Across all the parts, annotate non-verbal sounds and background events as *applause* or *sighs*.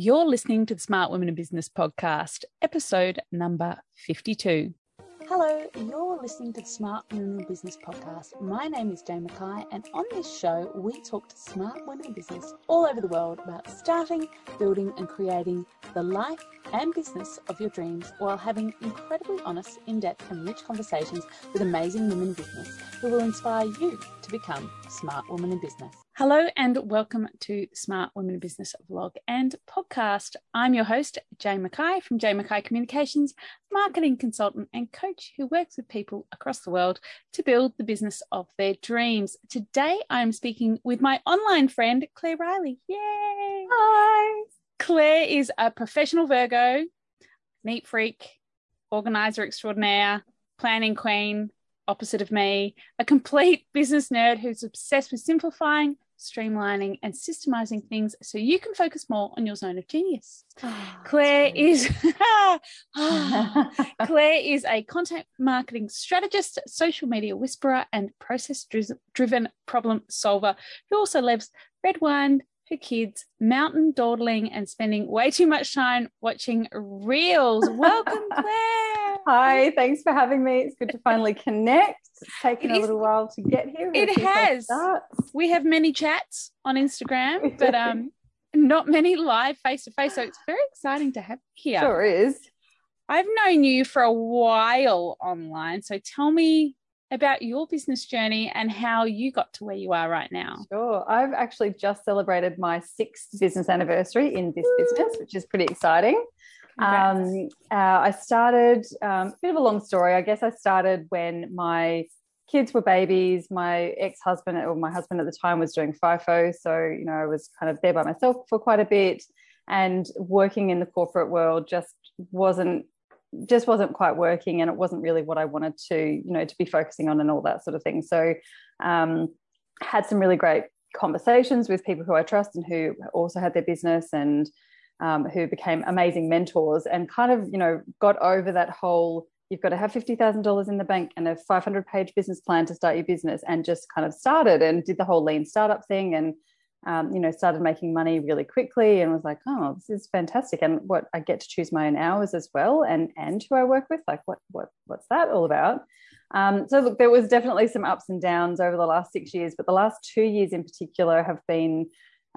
You're listening to the Smart Women in Business podcast, episode number 52. Hello, you're listening to the Smart Women in Business podcast. My name is Jane Mackay, and on this show, we talk to smart women in business all over the world about starting, building, and creating the life and business of your dreams while having incredibly honest, in depth, and rich conversations with amazing women in business who will inspire you to become smart Woman in business. Hello and welcome to Smart Women in Business vlog and podcast. I'm your host, Jane Mackay from Jane Mackay Communications, marketing consultant and coach who works with people across the world to build the business of their dreams. Today I'm speaking with my online friend, Claire Riley. Yay! Hi! Claire is a professional Virgo, neat freak, organizer extraordinaire, planning queen, opposite of me, a complete *laughs* business nerd who's obsessed with simplifying, streamlining and systemizing things so you can focus more on your zone of genius. Oh, Claire is *laughs* ah. *laughs* Claire is a content marketing strategist, social media whisperer and process driven problem solver who also loves red wine, her kids, mountain dawdling and spending way too much time watching reels. Welcome Claire. Hi, thanks for having me. It's good to finally connect. It's taken a little while to get here. It has. We have many chats on Instagram, *laughs* but um, not many live face to face. So it's very exciting to have you here. Sure is. I've known you for a while online. So tell me about your business journey and how you got to where you are right now. Sure. I've actually just celebrated my sixth business anniversary in this business, which is pretty exciting. Um, uh, I started, um, a bit of a long story. I guess I started when my kids were babies. My ex husband, or my husband at the time, was doing FIFO. So, you know, I was kind of there by myself for quite a bit. And working in the corporate world just wasn't just wasn't quite working and it wasn't really what I wanted to, you know, to be focusing on and all that sort of thing. So um, had some really great conversations with people who I trust and who also had their business and um, who became amazing mentors and kind of, you know, got over that whole you've got to have $50,000 in the bank and a 500 page business plan to start your business and just kind of started and did the whole lean startup thing and um, you know started making money really quickly and was like oh this is fantastic. And what I get to choose my own hours as well and and who I work with like what what what's that all about? Um, so look there was definitely some ups and downs over the last six years but the last two years in particular have been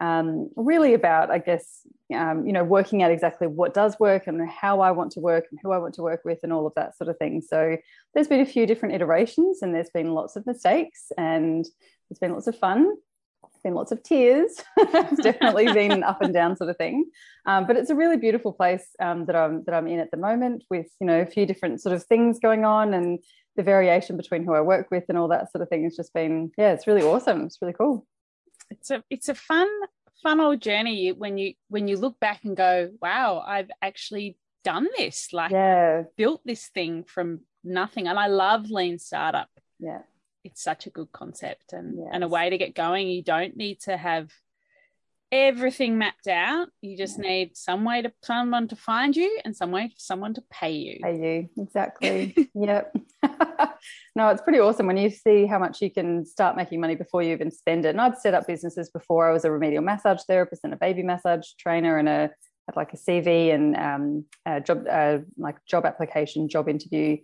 um, really about, I guess, um, you know, working out exactly what does work and how I want to work and who I want to work with and all of that sort of thing. So there's been a few different iterations and there's been lots of mistakes and there's been lots of fun. There's been lots of tears. *laughs* it's definitely *laughs* been an up and down sort of thing, um, but it's a really beautiful place um, that I'm that I'm in at the moment with you know a few different sort of things going on and the variation between who I work with and all that sort of thing has just been yeah it's really awesome. It's really cool it's a it's a fun fun old journey when you when you look back and go wow i've actually done this like yeah. built this thing from nothing. And i love lean startup. Yeah. It's such a good concept and yes. and a way to get going. You don't need to have everything mapped out you just need some way to someone to find you and some way for someone to pay you pay you exactly *laughs* yep *laughs* no, it's pretty awesome when you see how much you can start making money before you even spend it. And I'd set up businesses before. I was a remedial massage therapist and a baby massage trainer and a had like a CV and um, a job uh, like job application, job interview,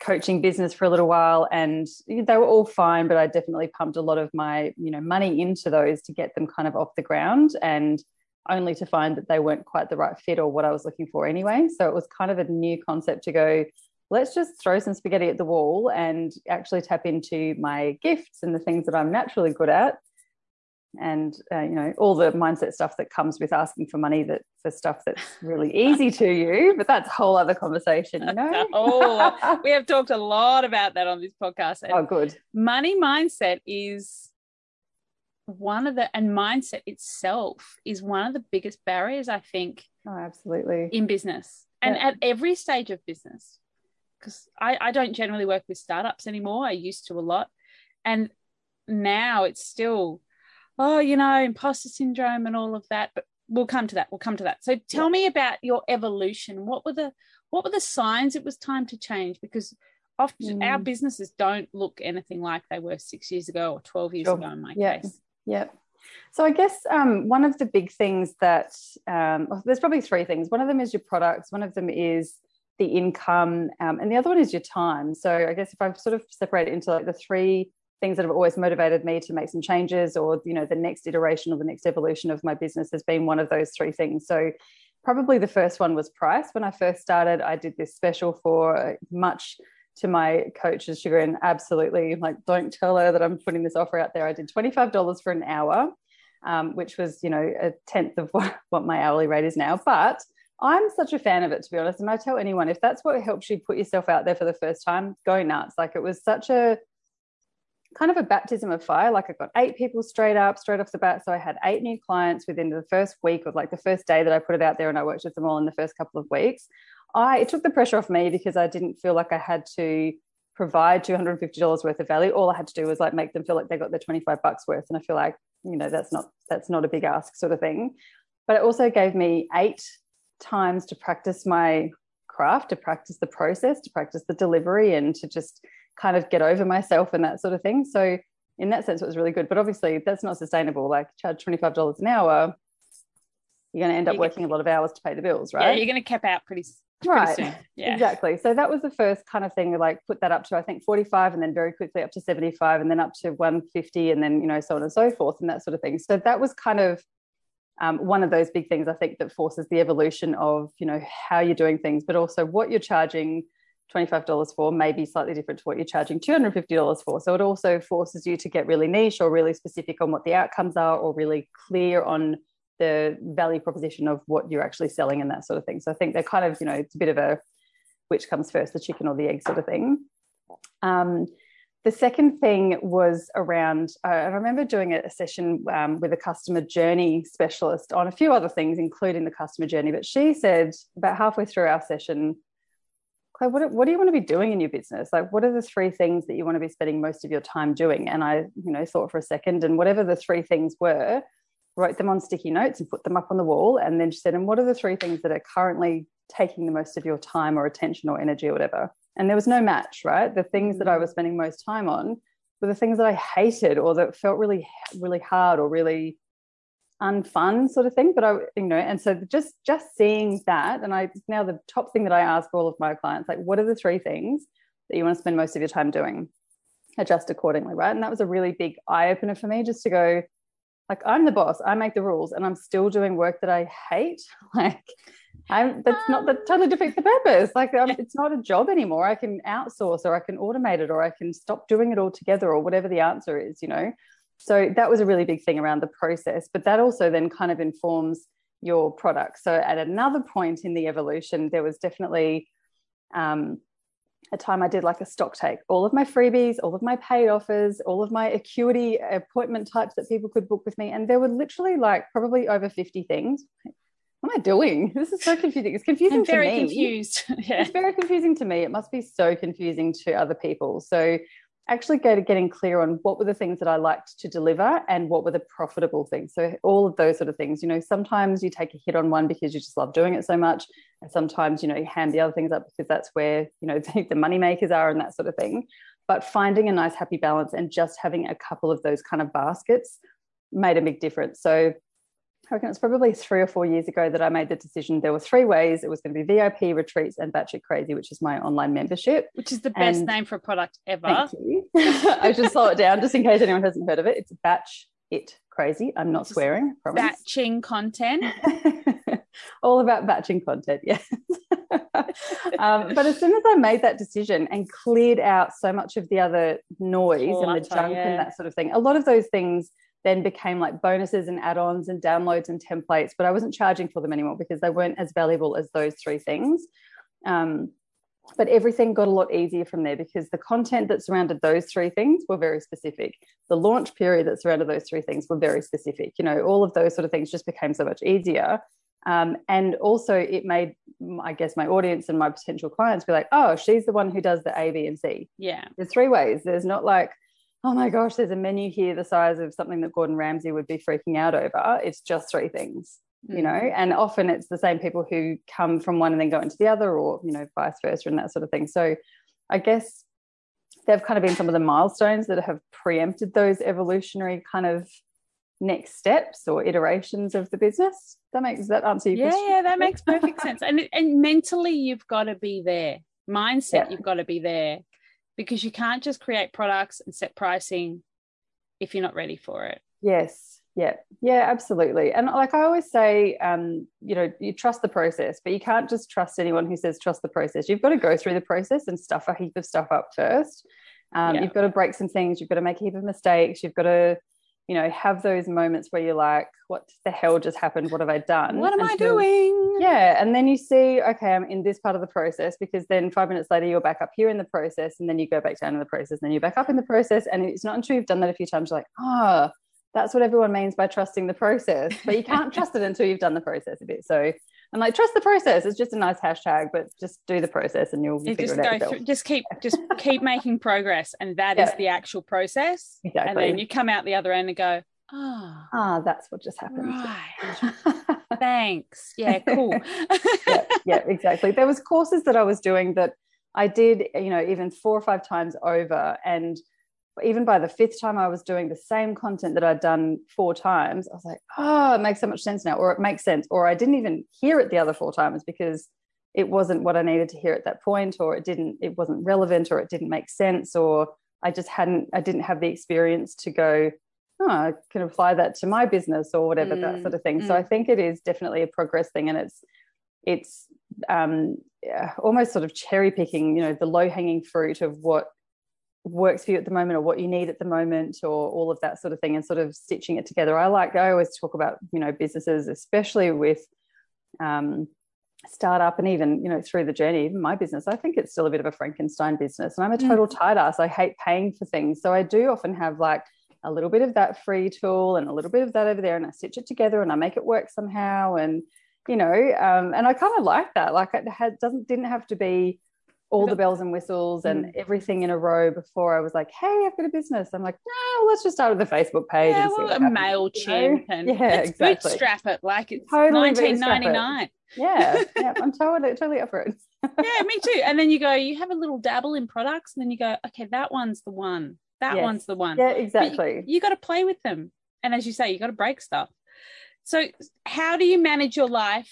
coaching business for a little while, and they were all fine. But I definitely pumped a lot of my you know money into those to get them kind of off the ground and only to find that they weren't quite the right fit or what I was looking for anyway. So it was kind of a new concept to go, let's just throw some spaghetti at the wall and actually tap into my gifts and the things that I'm naturally good at. And uh, you know all the mindset stuff that comes with asking for money that for stuff that's really easy to you, but that's a whole other conversation, you know. *laughs* oh, we have talked a lot about that on this podcast. oh, good. Money mindset is one of the and mindset itself is one of the biggest barriers I think. Oh, absolutely. In business and yeah. at every stage of business because I, I don't generally work with startups anymore. I used to a lot. And now it's still, oh, you know, imposter syndrome and all of that. But we'll come to that. We'll come to that. So tell yeah. me about your evolution. What were the what were the signs it was time to change? Because often mm. our businesses don't look anything like they were six years ago or 12 years sure. ago in my yeah. case. Yep. So I guess um, one of the big things that um, well, there's probably three things. One of them is your products. One of them is the income, um, and the other one is your time. So I guess if I've sort of separated into like the three things that have always motivated me to make some changes, or you know, the next iteration or the next evolution of my business has been one of those three things. So probably the first one was price. When I first started, I did this special for much to my coach's chagrin. Absolutely, like don't tell her that I'm putting this offer out there. I did twenty five dollars for an hour um, which was, you know, a tenth of *laughs* what, what my hourly rate is now. But I'm such a fan of it, to be honest. And I tell anyone if that's what helps you put yourself out there for the first time, go nuts. Like it was such a kind of a baptism of fire. Like I got eight people straight up, straight off the bat. So I had eight new clients within the first week of like the first day that I put it out there and I worked with them all in the first couple of weeks. I it took the pressure off me because I didn't feel like I had to provide $250 worth of value. All I had to do was like make them feel like they got their 25 bucks worth. And I feel like you know that's not that's not a big ask sort of thing but it also gave me eight times to practice my craft to practice the process to practice the delivery and to just kind of get over myself and that sort of thing. So in that sense it was really good. But obviously that's not sustainable. Like charge $25 an hour you're going to end up working a lot of hours to pay the bills right? yeah you're going to cap out pretty right. yeah. Exactly. So that was the first kind of thing like put that up to i think 45 and then very quickly up to 75 and then up to 150 and then you know so on and so forth and that sort of thing. So that was kind of um, one of those big things i think that forces the evolution of you know how you're doing things but also what you're charging $25 for may be slightly different to what you're charging $250 for so it also forces you to get really niche or really specific on what the outcomes are or really clear on the value proposition of what you're actually selling and that sort of thing. So I think they're kind of, you know, it's a bit of a which comes first, the chicken or the egg sort of thing. Um, the second thing was around, uh, I remember doing a session um, with a customer journey specialist on a few other things, including the customer journey. But she said about halfway through our session, Claire, what, what do you want to be doing in your business? Like, what are the three things that you want to be spending most of your time doing? And I, you know, thought for a second, and whatever the three things were, wrote them on sticky notes and put them up on the wall and then she said and what are the three things that are currently taking the most of your time or attention or energy or whatever and there was no match right the things that i mm. was spending most time on were the things that i hated or that felt really really hard or really unfun sort of thing but i you know and so just just seeing that and i now the top thing that i ask all of my clients like what are the three things that you want to spend most of your time doing adjust accordingly right and that was a really big eye opener for me just to go like I'm the boss, I make the rules, and I'm still doing work that I hate. *laughs* Like I'm that's not that totally defeats the purpose. Like um, it's not a job anymore. I can outsource or I can automate it or I can stop doing it altogether or whatever the answer is, you know. So that was a really big thing around the process. But that also then kind of informs your product. So at another point in the evolution, there was definitely um, a time I did like a stock take, all of my freebies, all of my paid offers, all of my acuity appointment types that people could book with me. And there were literally like probably over 50 things. What am I doing? *laughs* This is so confusing. It's confusing I'm very to me. confused. *laughs* yeah. It's very confusing to me. It must be so confusing to other people. So actually getting clear on what were the things that I liked to deliver and what were the profitable things. So all of those sort of things, you know, sometimes you take a hit on one because you just love doing it so much. And sometimes, you know, you hand the other things up because that's where, you know, *laughs* the, the money makers are and that sort of thing. But finding a nice happy balance and just having a couple of those kind of baskets made a big difference. So I reckon it's probably three or four years ago that I made the decision. There were three ways. It was going to be VIP retreats and Batch It Crazy, which is my online membership. Which is the best and name for a product ever. Thank you. *laughs* I should slow it down just in case anyone hasn't heard of it. It's Batch It Crazy. I'm not swearing. Promise. Batching content. *laughs* All about batching content, yes. *laughs* um, but as soon as I made that decision and cleared out so much of the other noise and the junk yeah. and that sort of thing, a lot of those things then became like bonuses and add-ons and downloads and templates but i wasn't charging for them anymore because they weren't as valuable as those three things. Um, but everything got a lot easier from there because the content that surrounded those three things were very specific. The launch period that surrounded those three things were very specific you know all of those sort of things just became so much easier. Um, and also it made i guess my audience and my potential clients be like oh she's the one who does the a b and c. Yeah. There's three ways. There's not like oh my gosh, there's a menu here the size of something that Gordon Ramsay would be freaking out over. It's just three things, mm. you know, and often it's the same people who come from one and then go into the other, or, you know, vice versa and that sort of thing. So I guess they've kind of been some of the milestones that have preempted those evolutionary kind of next steps or iterations of the business. That makes that answer your yeah, question? Yeah, that makes perfect *laughs* sense. And and mentally you've got to be there. Mindset, yeah. you've got to be there because you can't just create products and set pricing if you're not ready for it. Yes. Yeah, yeah, absolutely. And like I always say, um, you know, you trust the process, but you can't just trust anyone who says trust the process. You've got to go through the process and stuff a heap of stuff up first. Um, yeah. You've got to break some things. You've got to make a heap of mistakes. You've got to you know, have those moments where you're like, what the hell just happened? What have I done? What am Until, I doing? Yeah. And then you see, okay, I'm in this part of the process because then five minutes later, you're back up here in the process. And then you go back down in the process. And then you're back up in the process. And it's not until you've done that a few times, you're like, oh, that's what everyone means by trusting the process. But you can't trust it until you've done the process a bit. So I'm like, trust the process. It's just a nice hashtag, but just do the process and you'll, figure just it out. Through, just keep just *laughs* keep making progress. And that yeah. is the actual process. Exactly. And then you come out the other end and go, Ah, ah, that's what just happened. Right. *laughs* Thanks. Yeah, cool. yeah, yeah, exactly. There was courses that I was doing that I did, you know, even four or five times over. And even by the fifth time I was doing the same content that I'd done four times, I was like, oh, it makes so much sense now, or it makes sense. Or I didn't even hear it the other four times because it wasn't what I needed to hear at that point, or it didn't, it wasn't relevant, or it didn't make sense, or I just hadn't, I didn't have the experience to go, oh, I can apply that to my business or whatever mm, that sort of thing. Mm. So I think it is definitely a progress thing, and it's it's um, almost sort of cherry picking, you know, the low hanging fruit of what works for you at the moment or what you need at the moment or all of that sort of thing and sort of stitching it together. I like I always talk about you know businesses, especially with um, startup and even you know through the journey even my business i think it's still a bit of a frankenstein business and i'm a mm. total tight ass i hate paying for things so i do often have like a little bit of that free tool and a little bit of that over there and I stitch it together and I make it work somehow and you know um, and I kind of like that like it had doesn't didn't have to be all the bells and whistles and mm. everything in a row before I was like, hey, I've got a business. I'm like, no, let's just start with the Facebook page. Yeah, and well, a MailChimp and *laughs* yeah, exactly. bootstrap it like it's totally 1999. It. Yeah, yeah, *laughs* I'm totally, totally up for it. *laughs* yeah, me too. And then you go, you have a little dabble in products and then you go, okay, that one's the one that yes. one's the one. Yeah, exactly. you, you got to play with them. And as you say, you got to break stuff. So, how do you manage your life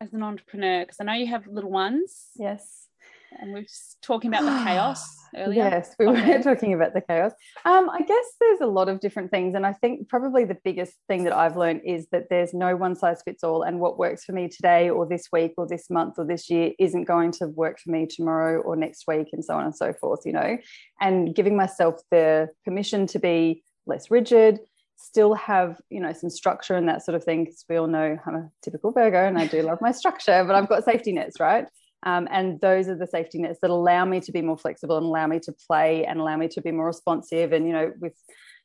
as an entrepreneur? Because I know you have little ones. Yes and we are talking about the *sighs* chaos earlier. Yes, we were talking about the chaos. Um, I guess there's a lot of different things, and I think probably the biggest thing that I've learned is that there's no one size fits all, and what works for me today, or this week, or this month, or this year isn't going to work for me tomorrow or next week, and so on and so forth. You know, and giving myself the permission to be less rigid still have you know some structure and that sort of thing because we all know i'm a typical virgo and i do love my structure but i've got safety nets right um, and those are the safety nets that allow me to be more flexible and allow me to play and allow me to be more responsive. And, you know, with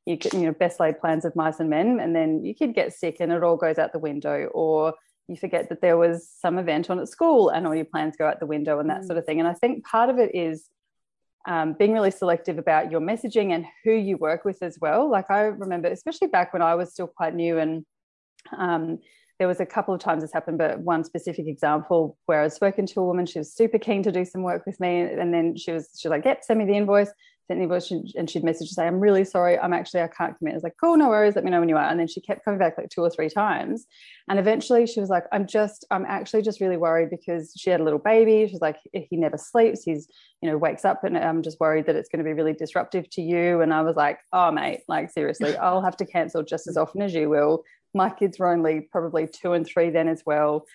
you, can, you know, best laid plans of mice and men, and then you could get sick and it all goes out the window, or you forget that there was some event on at school and all your plans go out the window and that mm. sort of thing. And I think part of it is um, being really selective about your messaging and who you work with as well. Like I remember, especially back when I was still quite new and um, there was a couple of times this happened, but one specific example where I was spoken to a woman, she was super keen to do some work with me. And then she was, she was like, yep, send me the invoice, send the invoice. And she'd message to say, I'm really sorry. I'm actually, I can't commit. I was like, cool, no worries. Let me know when you are. And then she kept coming back like two or three times. And eventually she was like, I'm just, I'm actually just really worried because she had a little baby. She's like, he never sleeps. He's, you know, wakes up and I'm just worried that it's going to be really disruptive to you. And I was like, oh, mate, like seriously, I'll have to cancel just as often as you will my kids were only probably two and three then as well.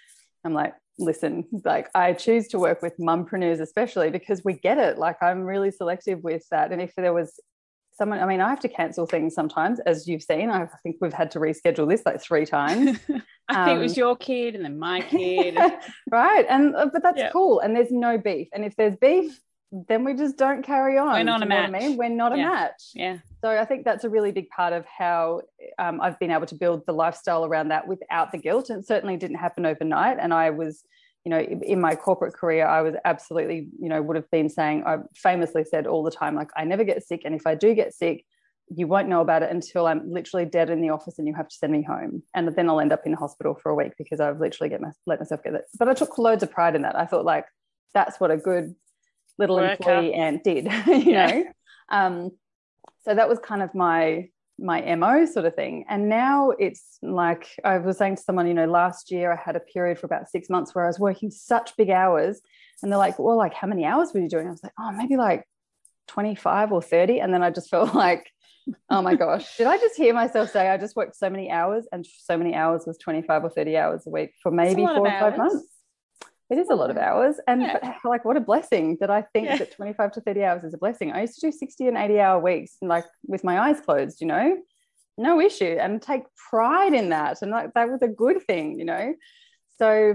I'm like, listen, like I choose to work with mumpreneurs, especially because we get it. Like I'm really selective with that. And if there was someone, I mean, I have to cancel things sometimes, as you've seen. I think we've had to reschedule this like three times. *laughs* I um, think it was um, your kid and then my kid. *laughs* right. And uh, but that's cool. And there's no beef. And if there's beef, then we just don't carry on. We're not a match. I mean? We're not yeah. a match. Yeah. So I think that's a really big part of how um, I've been able to build the lifestyle around that without the guilt. And certainly didn't happen overnight. And I was, you know, in my corporate career, I was absolutely, you know, would have been saying, I famously said all the time, like, I never get sick. And if I do get sick, you won't know about it until I'm literally dead in the office and you have to send me home. And then I'll end up in the hospital for a week because I've literally get my, let myself get it. But I took loads of pride in that. I thought like, that's what a good little employee ant did, *laughs* you yeah. know. Um, so that was kind of my my mo sort of thing. And now it's like i was saying to someone you know last year i had a period for about six months where i was working such big hours and they're like well like how many hours were you doing? I was like oh maybe like 25 or 30 and then i just felt *laughs* like oh my gosh. Did i just hear myself say i just worked so many hours and so many hours was 25 or 30 hours a week for maybe four or five months it is a lot of hours and yeah. like what a blessing that i think yeah. that 25 to 30 hours is a blessing i used to do 60 and 80 hour weeks like with my eyes closed you know no issue and take pride in that and like that was a good thing you know so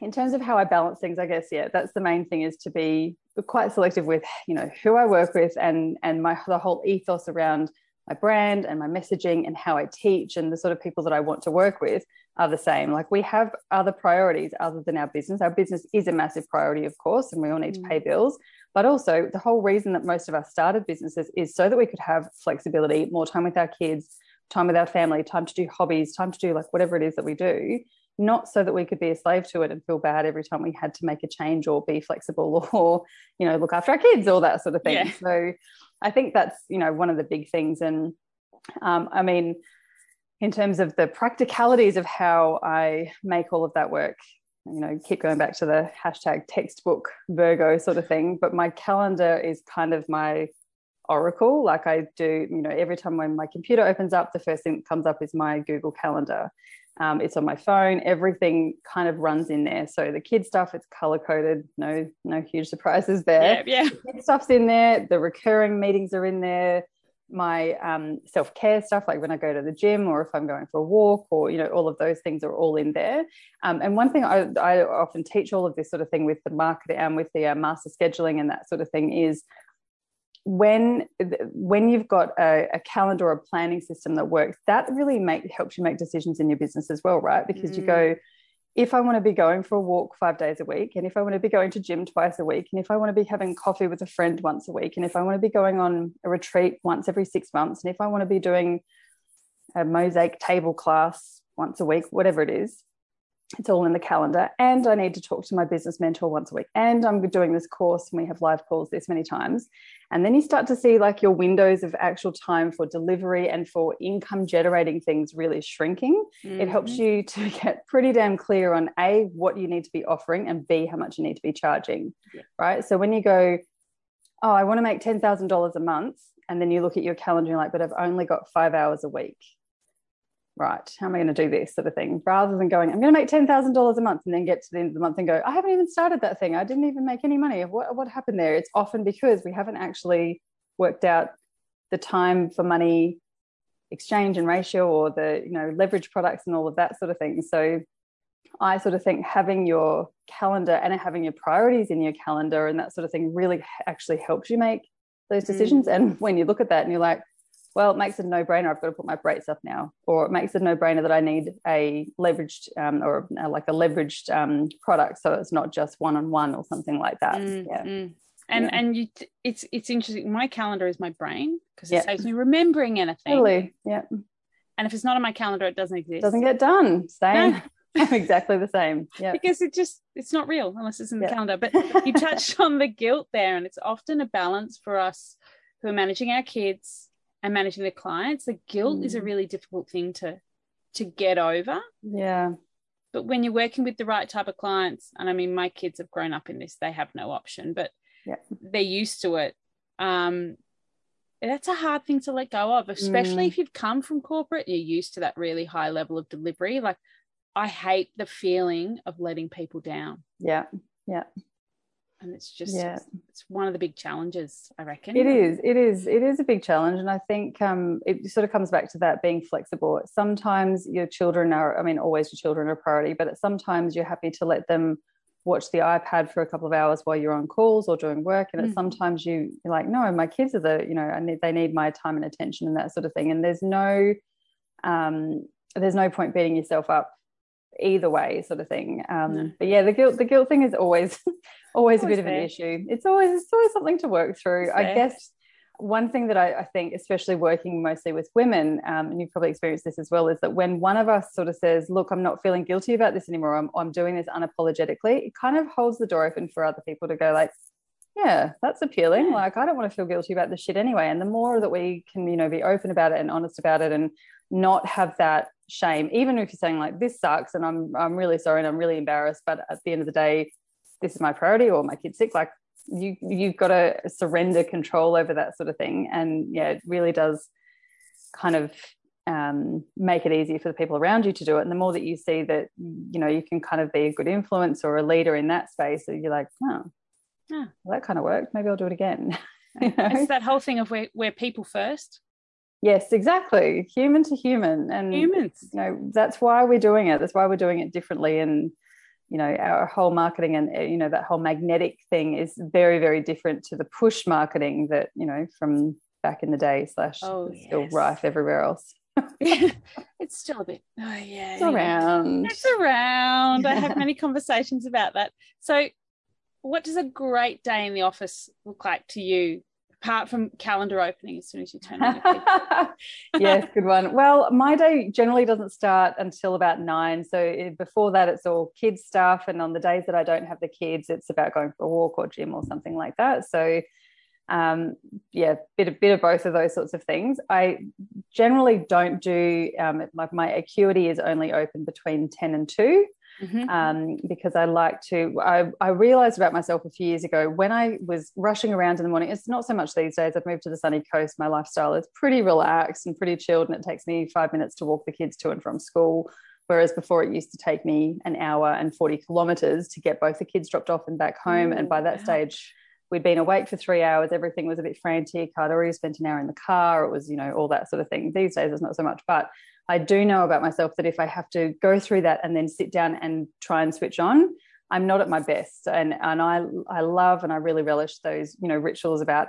in terms of how i balance things i guess yeah that's the main thing is to be quite selective with you know who I work with and and my the whole ethos around my brand and my messaging and how I teach and the sort of people that I want to work with are the same. Like we have other priorities other than our business. Our business is a massive priority, of course, and we all need mm. to pay bills. But also, the whole reason that most of us started businesses is so that we could have flexibility, more time with our kids, time with our family, time to do hobbies, time to do like whatever it is that we do not so that we could be a slave to it and feel bad every time we had to make a change or be flexible *laughs* or you know look after our kids all that sort of thing yeah. so i think that's you know one of the big things. And um, i mean in terms of the practicalities of how i make all of that work you know keep going back to the hashtag textbook virgo sort of thing but my calendar is kind of my oracle. Like i do you know every time when my computer opens up the first thing that comes up is my google calendar um, it's on my phone. Everything kind of runs in there. So the kid stuff, it's color coded. No, no huge surprises there. Yeah, yeah. The stuff's in there. The recurring meetings are in there. My um, self care stuff, like when I go to the gym or if I'm going for a walk, or you know, all of those things are all in there. Um, and one thing I, I, often teach all of this sort of thing with the market and um, with the uh, master scheduling and that sort of thing is when when you've got a, a, calendar or a planning system that works that really make helps you make decisions in your business as well right because mm. you go mm. if i want to be going for a walk five days a week and if i want to be going to gym twice a week and if i want to be having coffee with a friend once a week and if i want to be going on a retreat once every six months and if i want to be doing a mosaic table class once a week whatever it is it's all in the calendar and i need to talk to my business mentor once a week and i'm doing this course and we have live calls this many times and then you start to see like your windows of actual time for delivery and for income generating things really shrinking mm-hmm. it helps mm-hmm. you *laughs* to get pretty damn clear on a what you need to be offering and b how much you need to be charging yeah. right so when you go oh i want to make $10000 a month and then you look at your calendar and you're like but i've only got five hours a week right, how am I going to do this sort of thing? Rather than going, I'm going to make $10,000 a month and then get to the end of the month and go, I haven't even started that thing. I didn't even make any money. What, what happened there? It's often because we haven't actually worked out the time for money exchange and ratio or the, you know, leverage products and all of that sort of thing. So I sort of think having your calendar and having your priorities in your calendar and that sort of thing really actually helps you make those mm. decisions. Mm. And when you look at that and you're like, well, it makes it a no brainer. I've got to put my brakes up now. Or it makes it a no brainer that I need a leveraged um, or uh, like a leveraged um, product. So it's not just one on one or something like that. Mm, yeah. Mm. And yeah. and you, it's it's interesting. My calendar is my brain because it yeah. saves me remembering anything. Totally. Yeah. And if it's not on my calendar, it doesn't exist. Doesn't get done. Same. I'm *laughs* exactly the same. Yeah. Because it just it's not real unless it's in the calendar. But you *laughs* touched on the guilt there, and it's often a balance for us who are managing our kids and managing the clients the guilt mm. is a mm. really difficult thing to to get over yeah but when you're working with the right type of clients and i mean my kids have grown up in this they have no option but yeah. they're used to it um that's a hard thing to let go of especially mm. if you've come from corporate you're used to that really high level of delivery like i hate the feeling of letting people down yeah yeah and it's just yeah. it's one of the big challenges i reckon. It is it is it is a big challenge. And i think um, it sort of comes back to that being flexible. Sometimes your children are i mean always your children are a priority but sometimes you're happy to let them watch the ipad for a couple of hours while you're on calls or doing work. And mm. sometimes you, you're like no my kids are the you know I need, they need my time and attention and that sort of thing. And there's no um, there's no point beating yourself up either way sort of thing um, no. but yeah the guilt the guilt thing is always always, *laughs* always a bit of an issue it's always it's always something to work through i guess one thing that I, I, think especially working mostly with women um, and you've probably experienced this as well is that when one of us sort of says look i'm not feeling guilty about this anymore i'm, I'm doing this unapologetically it kind of holds the door open for other people to go like yeah, that's appealing. Yeah. Like, I don't want to feel guilty about this shit anyway. And the more that we can, you know, be open about it and honest about it and not have that shame, even if you're saying like this sucks and I'm I'm really sorry and I'm really embarrassed, but at the end of the day, this is my priority or my kid's sick. Like you you've got to surrender control over that sort of thing. And yeah, it really does kind of um, make it easier for the people around you to do it. And the more that you see that, you know, you can kind of be a good influence or a leader in that space, you're like, oh, yeah. well, that kind of worked. Maybe I'll do it again. *laughs* you know? It's that whole thing of we're, we're people first. Yes, exactly. Human to human. And humans. You know, that's why we're doing it. That's why we're doing it differently. And, you know, our whole marketing and, uh, you know, that whole magnetic thing is very, very different to the push marketing that, you know, from back in the day slash oh, still yes. rife everywhere else. *laughs* it's still a bit oh yeah it's around it's around i have many conversations about that so what does a great day in the office look like to you apart from calendar opening as soon as you turn on *laughs* yes good one. Well my day generally doesn't start until about nine. So eh, before that it's all kids stuff. And on the days that i don't have the kids it's about going for a walk or gym or something like that. So um, yeah, bit a bit of both of those sorts of things. I generally don't do um, like my acuity is only open between ten and 2 mm-hmm. um, because I like to. I, I realized about myself a few years ago when I was rushing around in the morning. It's not so much these days. I've moved to the sunny coast. My lifestyle is pretty relaxed and pretty chilled, and it takes me five minutes to walk the kids to and from school. Whereas before it used to take me an hour and 40 kilometers to get both the kids dropped off and back home. And by that stage, we'd been awake for three hours. Everything was a bit frantic. I'd already spent an hour in the car. It was, you know, all that sort of thing. These days, it's not so much. But I do know about myself that if I have to go through that and then sit down and try and switch on, I'm not at my best. And and I I love and I really relish those, you know, rituals about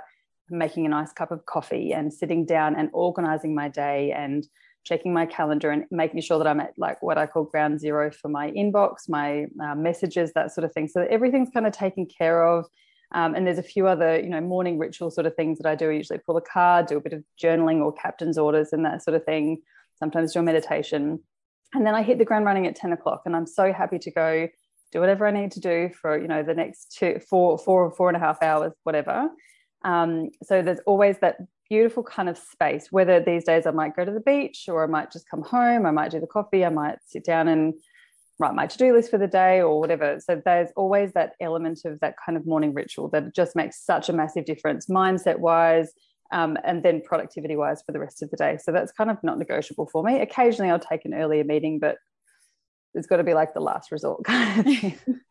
making a nice cup of coffee and sitting down and organizing my day and checking my calendar and making sure that I'm at like what I call ground zero for my inbox, my uh, messages, that sort of thing. So everything's kind of taken care of um, and there's a few other, you know, morning ritual sort of things that I do. I usually pull a card, do a bit of journaling or captain's orders and that sort of thing. Sometimes do a meditation. And then I hit the ground running at 10 o'clock. And I'm so happy to go do whatever I need to do for, you know, the next two, four, four or four and a half hours, whatever. Um, so there's always that beautiful kind of space, whether these days I might go to the beach or I might just come home, I might do the coffee, I might sit down and write my to-do list for the day or whatever so there's always that element of that kind of morning ritual that just makes such a massive difference mindset wise um, and then productivity wise for the rest of the day so that's kind of not negotiable for me occasionally i'll take an earlier meeting but it's got to be like the last resort kind of thing. *laughs*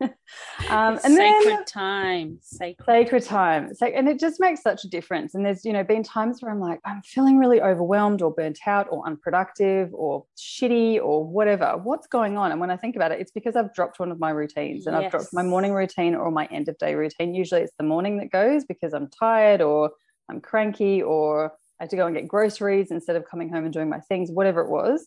um, and sacred then, time, sacred, sacred time. and it just makes such a difference. And there's, you know, been times where I'm like, I'm feeling really overwhelmed or burnt out or unproductive or shitty or whatever. What's going on? And when I think about it, it's because I've dropped one of my routines and yes. I've dropped my morning routine or my end of day routine. Usually it's the morning that goes because I'm tired or I'm cranky or I had to go and get groceries instead of coming home and doing my things, whatever it was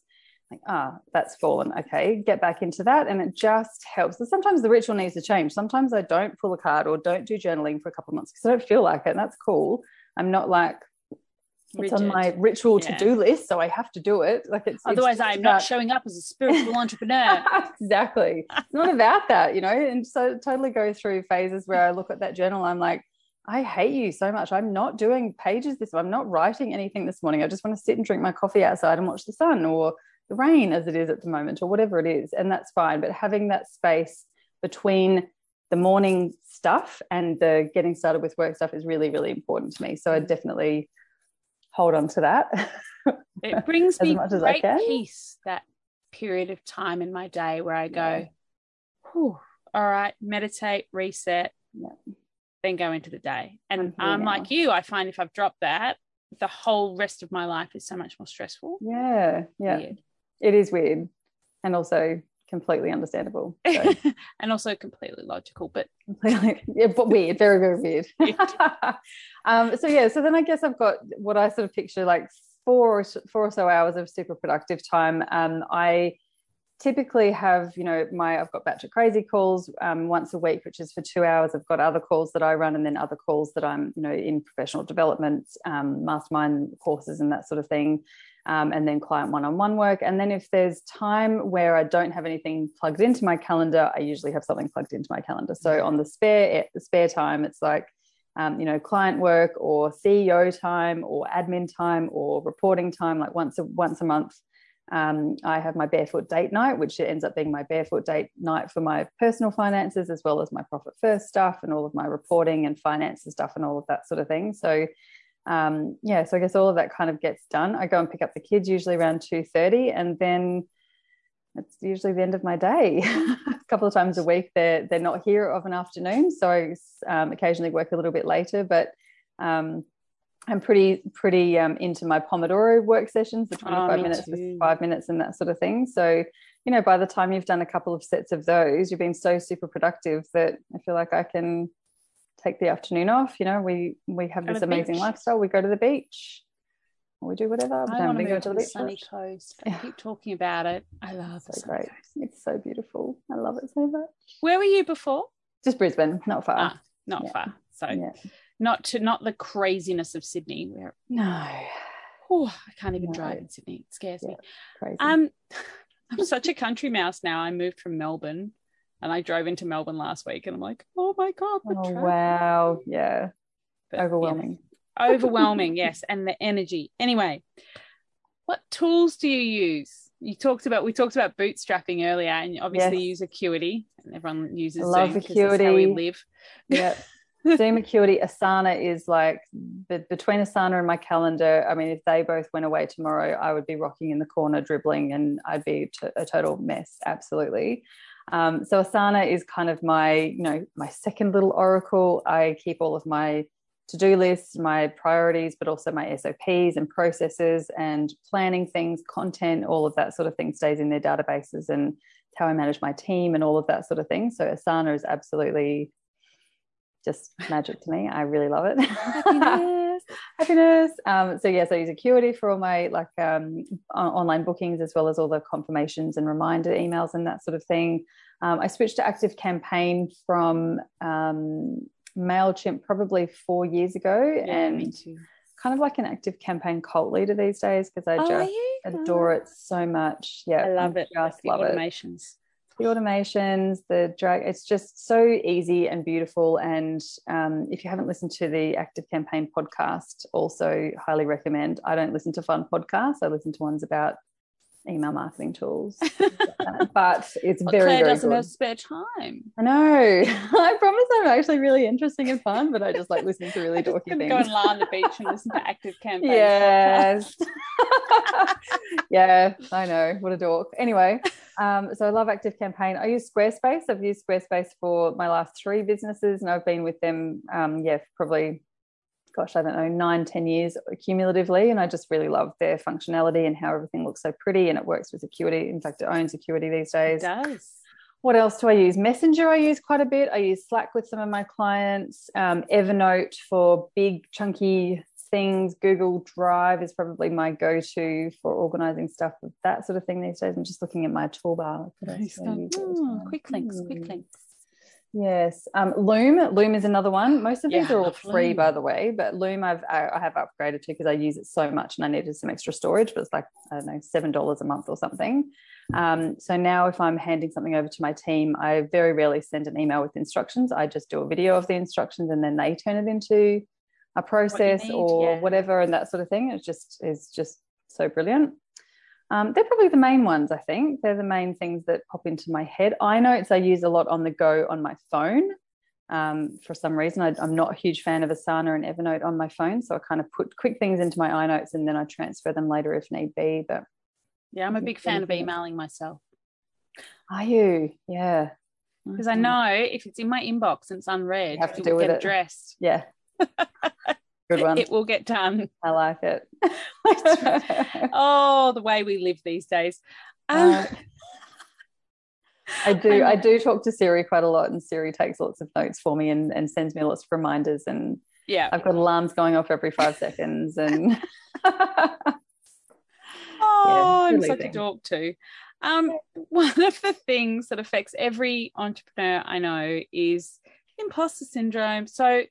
like ah that's fallen. Okay get back into that. And it just helps. And sometimes the ritual needs to change. Sometimes i don't pull a card or don't do journaling for a couple of months because i don't feel like it and that's cool. I'm not like it's on my ritual yeah. to-do list so i have to do it. Like it's otherwise it's i'm about... not showing up as a spiritual entrepreneur. *laughs* Exactly. It's not about that you know? And so totally go through phases where i look at that journal i'm like I hate you so much. I'm not doing pages this. I'm not writing anything this morning. I just want to sit and drink my coffee outside and watch the sun or the rain as it is at the moment or whatever it is and that's fine but having that space between the morning stuff and the getting started with work stuff is really really important to me so i mm. definitely hold on to that *laughs* it brings me great peace that period of time in my day where i go all right meditate reset yeah. Then go into the day. And i'm like you i find if i've dropped that the whole rest of my life is so much more stressful. Yeah yeah. Weird. It is weird and also completely understandable so. *laughs* and also completely logical but *laughs* completely yeah but weird very very weird. *laughs* Um so yeah so then i guess i've got what i sort of picture like four four or so hours of super productive time. Um i typically have you know my i've got Batch It Crazy calls um, once a week which is for two hours i've got other calls that i run and then other calls that i'm you know in professional development um, mastermind courses and that sort of thing um, and then client one-on-one work. And then if there's time where I don't have anything plugged into my calendar, I usually have something plugged into my calendar. So on the spare the spare time, it's like um, you know, client work or CEO time or admin time or reporting time, like once a once a month. Um, I have my barefoot date night, which ends up being my barefoot date night for my personal finances as well as my profit first stuff and all of my reporting and finances stuff and all of that sort of thing. So um, yeah, so I guess all of that kind of gets done. I go and pick up the kids usually around two thirty, and then it's usually the end of my day. *laughs* a couple of times a week, they're they're not here of an afternoon, so I um, occasionally work a little bit later. But um, I'm pretty pretty um, into my Pomodoro work sessions, the 25 oh, minutes, five minutes, and that sort of thing. So you know, by the time you've done a couple of sets of those, you've been so super productive that I feel like I can take the afternoon off. You know, we we have this amazing beach. lifestyle. We go to the beach. We do whatever. I want to go to the, the sunny *laughs* coast. I keep talking about it. I love it. So great. Coast. It's so beautiful. I love it so much. Where were you before? Just Brisbane, not far. Ah, not yeah. far. So yeah. Not to not the craziness of Sydney where no. Oh, I can't even no. drive in Sydney. It scares yeah, me. Crazy. Um *laughs* I'm such a country mouse now. I moved from Melbourne and I drove into Melbourne last week and I'm like, oh my God. oh, wow. Yeah. But, Overwhelming. Yeah. *laughs* Overwhelming, yes. And the energy. Anyway, what tools do you use? You talked about we talked about bootstrapping earlier, and obviously yes. use Acuity, and everyone uses Love Zoom Acuity. how we live. Yeah. *laughs* Zoom Acuity, Asana is like between Asana and my calendar. I mean, if they both went away tomorrow, I would be rocking in the corner, dribbling, and I'd be t- a total mess. Absolutely. Um, so Asana is kind of my, you know, my second little oracle. I keep all of my to-do lists, my priorities, but also my SOPs and processes and planning things, content, all of that sort of thing stays in their databases and how I manage my team and all of that sort of thing. So Asana is absolutely just magic to me. I really love it. Happiness. *laughs* Happiness. Um, so yes, I use Acuity for all my like um, online bookings as well as all the confirmations and reminder emails and that sort of thing. Um, I switched to Active Campaign from um, Mailchimp probably four years ago, yeah, and kind of like an Active Campaign cult leader these days because I oh, just adore it so much. Yeah, I love I it. Just love automations. It the automations, the drag, it's just so easy and beautiful. And um, if you haven't listened to the Active Campaign podcast, also highly recommend. I don't listen to fun podcasts, I listen to ones about email marketing tools. *laughs* but it's well, very, Claire very doesn't good. have spare time. I know. *laughs* I promise I'm actually really interesting and fun, but I just like listening to really dorky things. Go and lie on the *laughs* beach and listen to active campaigns. Yes. yeah, I know. What a dork. Anyway, um, so I love Active Campaign. I use Squarespace. I've used Squarespace for my last three businesses, and I've been with them, um, yeah, probably gosh, I don't know, nine, ten years cumulatively. And I just really love their functionality and how everything looks so pretty and it works with Acuity. In fact, it owns Acuity these days. It does. What else do I use? Messenger, I use quite a bit. I use Slack with some of my clients, um, Evernote for big, chunky things. Google Drive is probably my go to for organizing stuff, that sort of thing these days. I'm just looking at my toolbar. Oh, quick links, quick links. Yes, um, Loom. Loom is another one. Most of yeah, these are all free, Loom. by the way, but Loom I've I have upgraded to because I use it so much and I needed some extra storage. But it's like I don't know seven dollars a month or something. Um, so now if I'm handing something over to my team, I very rarely send an email with instructions. I just do a video of the instructions and then they turn it into a process need, or yeah. whatever and that sort of thing. It just is just so brilliant. Um, they're probably the main ones, I think. They're the main things that pop into my head. iNotes I use a lot on the go on my phone. Um, for some reason, I, am not a huge fan of Asana and Evernote on my phone, so I kind of put quick things into my iNotes and then I transfer them later if need be. But yeah, I'm a big fan of emailing myself. Are you? Yeah. Because I know if it's in my inbox and it's unread, you have to deal with it. addressed. Yeah. *laughs* Good one. It will get done. I like it. *laughs* oh, the way we live these days. Um, uh, *laughs* I do. I do talk to Siri quite a lot, and Siri takes lots of notes for me and, and sends me lots of reminders. And yeah, I've got alarms going off every five seconds. And *laughs* oh, yeah, I'm such a dork too. Um, one of the things that affects every entrepreneur I know is imposter syndrome. So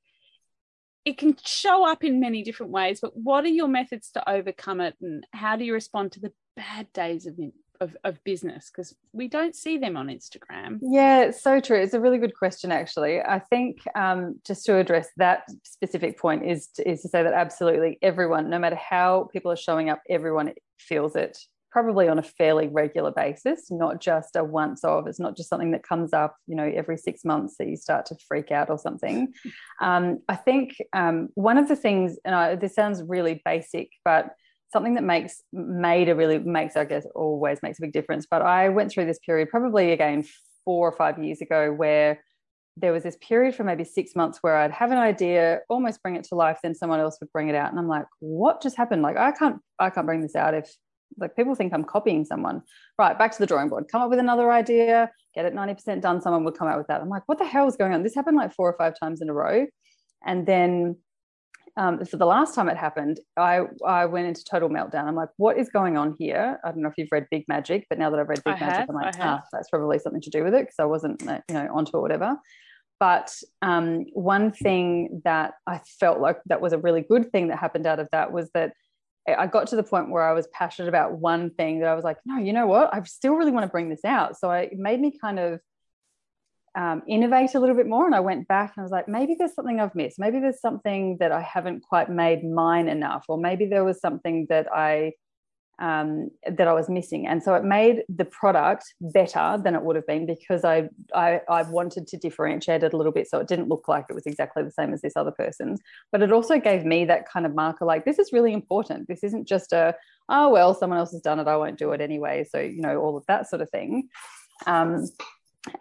it can show up in many different ways, but what are your methods to overcome it and how do you respond to the bad days of of, of business because we don't see them on Instagram. Yeah, it's so true. It's a really good question, actually. I think um, just to address that specific point is to, is to say that absolutely everyone, no matter how people are showing up, everyone feels it probably on a fairly regular basis, not just a once of. It's not just something that comes up, you know, every six months that you start to freak out or something. *laughs* Um, I think um, one of the things, and I, this sounds really basic, but something that makes made a really makes I guess always makes a big difference. But I went through this period probably again four or five years ago where there was this period for maybe six months where I'd have an idea, almost bring it to life, then someone else would bring it out, and I'm like, what just happened? Like I can't I can't bring this out if like people think I'm copying someone. Right, back to the drawing board. Come up with another idea, get it 90% done. Someone would come out with that. I'm like, what the hell is going on? This happened like four or five times in a row. And then um, for the last time it happened, I, I went into total meltdown. I'm like, what is going on here? I don't know if you've read Big Magic, but now that I've read Big I Magic, have, I'm like, ah, that's probably something to do with it because I wasn't, you know, onto it, whatever. But um, one thing that I felt like that was a really good thing that happened out of that was that I got to the point where I was passionate about one thing that I was like, no, you know what? I still really want to bring this out. So I, it made me kind of um, innovate a little bit more. And I went back and I was like, maybe there's something I've missed. Maybe there's something that I haven't quite made mine enough, or maybe there was something that I um, that I was missing. And so it made the product better than it would have been because I, I I wanted to differentiate it a little bit, so it didn't look like it was exactly the same as this other person's. But it also gave me that kind of marker, like this is really important. This isn't just a oh well, someone else has done it, I won't do it anyway. So you know all of that sort of thing. Um,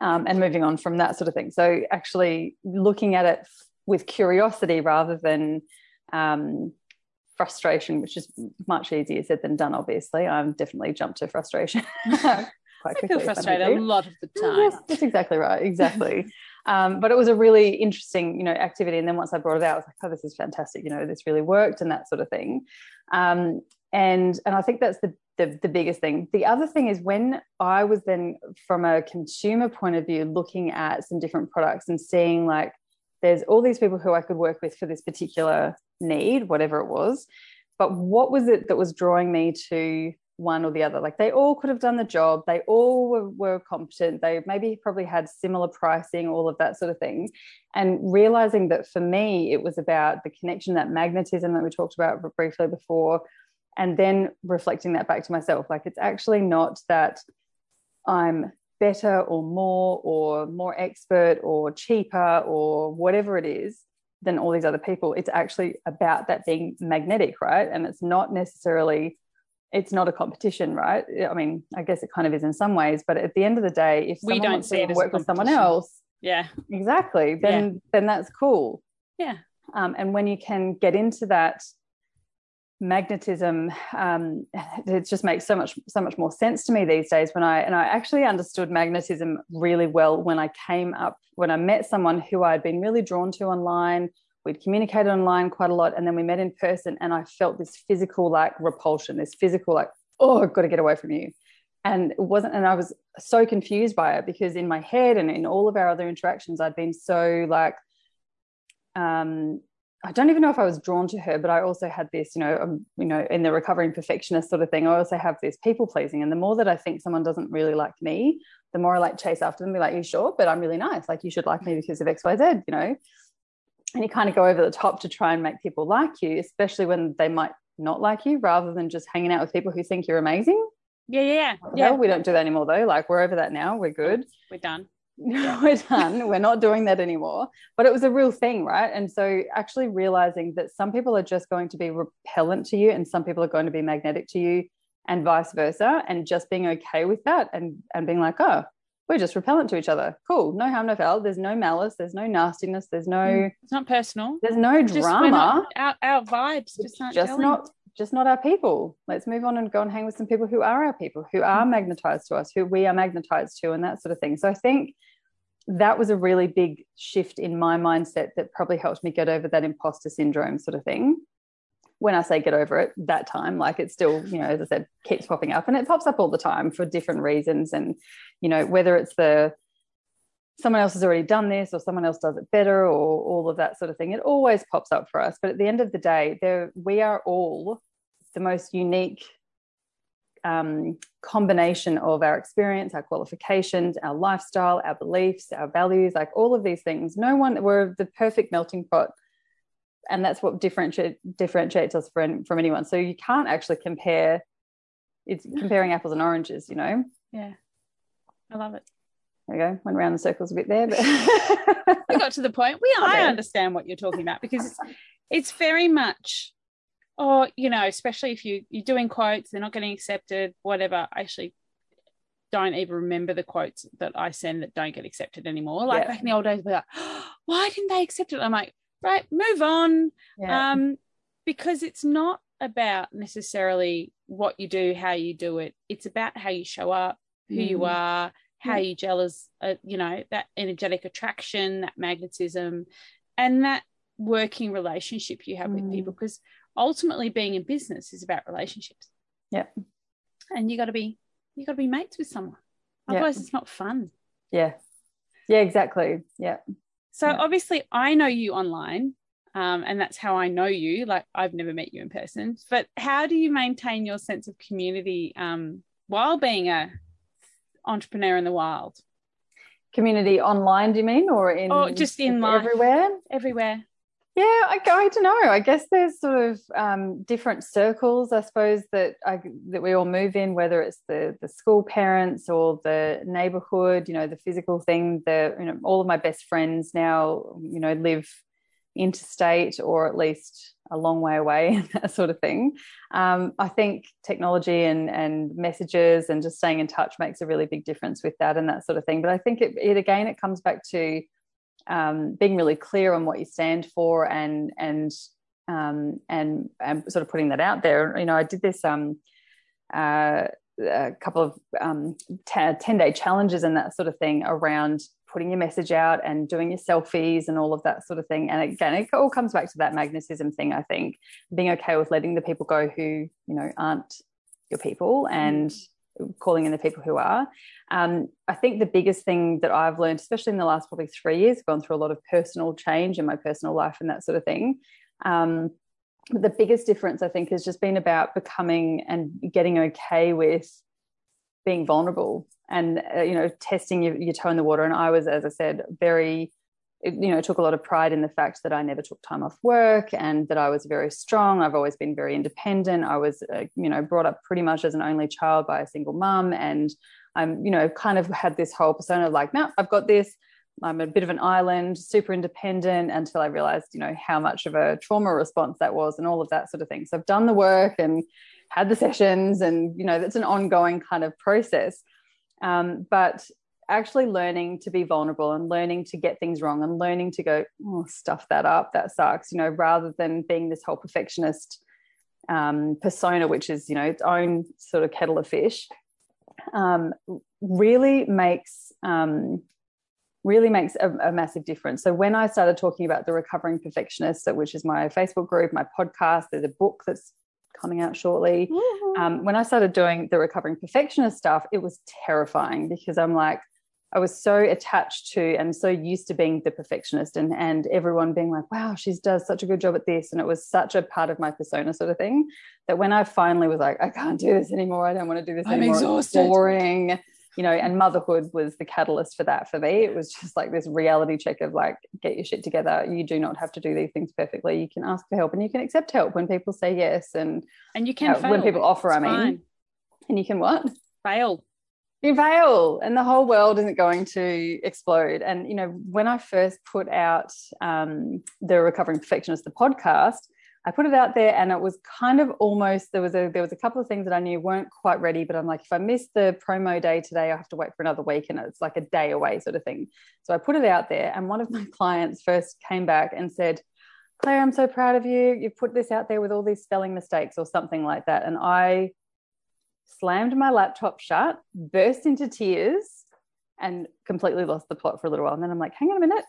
um, and moving on from that sort of thing. So actually looking at it with curiosity rather than um, frustration, which is much easier said than done. Obviously, I'm definitely jumped to frustration. *laughs* *laughs* quite quickly. I feel frustrated a lot of the *laughs* time. Yes, that's exactly right. Exactly. um, but it was a really interesting, you know, activity. And then once I brought it out, I was like, oh, this is fantastic. You know, this really worked and that sort of thing. Um, and and I think that's the the, the biggest thing. The other thing is when I was then, from a consumer point of view, looking at some different products and seeing like there's all these people who I could work with for this particular need, whatever it was. But what was it that was drawing me to one or the other? Like they all could have done the job, they all were, were competent, they maybe probably had similar pricing, all of that sort of thing. And realizing that for me, it was about the connection, that magnetism that we talked about briefly before and then reflecting that back to myself like it's actually not that i'm better or more or more expert or cheaper or whatever it is than all these other people it's actually about that being magnetic right? And it's not necessarily it's not a competition right? I mean i guess it kind of is in some ways but at the end of the day if we don't see it work with someone else yeah. exactly then yeah. then that's cool. Yeah. Um, and when you can get into that magnetism um, it just makes so much so much more sense to me these days when i and i actually understood magnetism really well when i came up when i met someone who i'd been really drawn to online. We'd communicated online quite a lot and then we met in person and i felt this physical like repulsion this physical like oh i've got to get away from you. And it wasn't and i was so confused by it because in my head and in all of our other interactions i'd been so like um I don't even know if I was drawn to her, but I also had this, you know, um, you know, in the recovering perfectionist sort of thing. I also have this people pleasing, and the more that I think someone doesn't really like me, the more I like chase after them, be like, "You sure?" But I'm really nice. Like you should like me because of X, Y, Z. You know, and you kind of go over the top to try and make people like you, especially when they might not like you, rather than just hanging out with people who think you're amazing. Yeah, yeah, yeah. we don't do that anymore though. Like we're over that now. We're good. We're done. *laughs* we're done. We're not doing that anymore. But it was a real thing, right? And so actually realizing that some people are just going to be repellent to you and some people are going to be magnetic to you and vice versa. And just being okay with that and, and being like, oh, we're just repellent to each other. Cool. No harm, no foul. There's no malice. There's no nastiness. There's no. Mm, it's not personal. There's no just drama. Not, our, our vibes just aren't. Just not. Just not our people. Let's move on and go and hang with some people who are our people, who are mm. magnetized to us, who we are magnetized to, and that sort of thing. So I think that was a really big shift in my mindset that probably helped me get over that imposter syndrome sort of thing. When I say get over it, that time, like it still, you know, as I said, keeps popping up and it pops up all the time for different reasons. And, you know, whether it's the someone else has already done this or someone else does it better or all of that sort of thing, it always pops up for us. But at the end of the day, there we are all the most unique um, combination of our experience, our qualifications, our lifestyle, our beliefs, our values, like all of these things. No one, we're the perfect melting pot. And that's what differentiate, differentiates us from, from anyone. So you can't actually compare, it's comparing apples and oranges, you know? Yeah. I love it. There we go. Went around the circles a bit there, but *laughs* we got to the point. We. *laughs* I understand what you're talking about because it's, it's very much or you know especially if you you're doing quotes they're not getting accepted whatever I actually don't even remember the quotes that I send that don't get accepted anymore like yeah. back in the old days we're like oh, *gasps* why didn't they accept it I'm like right move on yeah. um because it's not about necessarily what you do how you do it it's about how you show up who mm. you are how mm. you gel as uh, you know that energetic attraction that magnetism and that working relationship you have mm. with people because ultimately being in business is about relationships. Yeah. And you got to be you got to be mates with someone. Otherwise it's not fun. Yeah. Yeah, exactly. Yeah. So yeah. obviously I know you online. Um, and that's how I know you. Like I've never met you in person, but how do you maintain your sense of community um, while being a entrepreneur in the wild? Community online, do you mean, or in? Or just in life, everywhere? Everywhere. Yeah, I, I don't know. I guess there's sort of um, different circles, I suppose, that I, that we all move in, whether it's the the school parents or the neighborhood, you know, the physical thing. The you know, all of my best friends now, you know, live interstate or at least a long way away, *laughs* that sort of thing. Um, I think technology and and messages and just staying in touch makes a really big difference with that and that sort of thing. But I think it, it again, it comes back to um, being really clear on what you stand for and and um, and and sort of putting that out there. You know, I did this um, uh, a couple of um, t- ten day challenges and that sort of thing around putting your message out and doing your selfies and all of that sort of thing. And again, it all comes back to that magnetism thing. I think being okay with letting the people go who you know aren't your people and calling in the people who are. Um, I think the biggest thing that I've learned, especially in the last probably three years, gone through a lot of personal change in my personal life and that sort of thing. Um, the biggest difference, I think, has just been about becoming and getting okay with being vulnerable and uh, you know testing your, your toe in the water. And I was, as I said, very you know took a lot of pride in the fact that I never took time off work and that I was very strong. I've always been very independent. I was uh, you know brought up pretty much as an only child by a single mum, and I'm you know kind of had this whole persona of like, no, I've got this. I'm a bit of an island, super independent until I realized, you know, how much of a trauma response that was and all of that sort of thing. So I've done the work and had the sessions, and you know, that's an ongoing kind of process. Um, but actually learning to be vulnerable and learning to get things wrong and learning to go, oh, stuff that up, that sucks, you know, rather than being this whole perfectionist um, persona, which is, you know, its own sort of kettle of fish, um, really makes um, really makes a, a, massive difference. So when I started talking about the recovering perfectionist, which is my Facebook group, my podcast, there's a book that's coming out shortly. Um, when I started doing the recovering perfectionist stuff, it was terrifying because I'm like, I was so attached to and so used to being the perfectionist and and everyone being like, wow, she does such a good job at this. And it was such a part of my persona sort of thing that when I finally was like, I can't do this anymore. I don't want to do this I'm anymore. Exhausted. It's boring. You know, and motherhood was the catalyst for that for me. It was just like this reality check of like, get your shit together. You do not have to do these things perfectly. You can ask for help and you can accept help when people say yes. And and you can uh, when people offer, it's I mean, fine. and you can what? Fail you fail and the whole world isn't going to explode. And you know when i first put out um, the recovering perfectionist the podcast i put it out there and it was kind of almost there was a there was a couple of things that i knew weren't quite ready but i'm like if i miss the promo day today i have to wait for another week and it's like a day away sort of thing. So i put it out there and one of my *laughs* clients first came back and said claire i'm so proud of you. You put this out there with all these spelling mistakes or something like that. And i slammed my laptop shut, burst into tears, and completely lost the plot for a little while. And then I'm like, hang on a minute.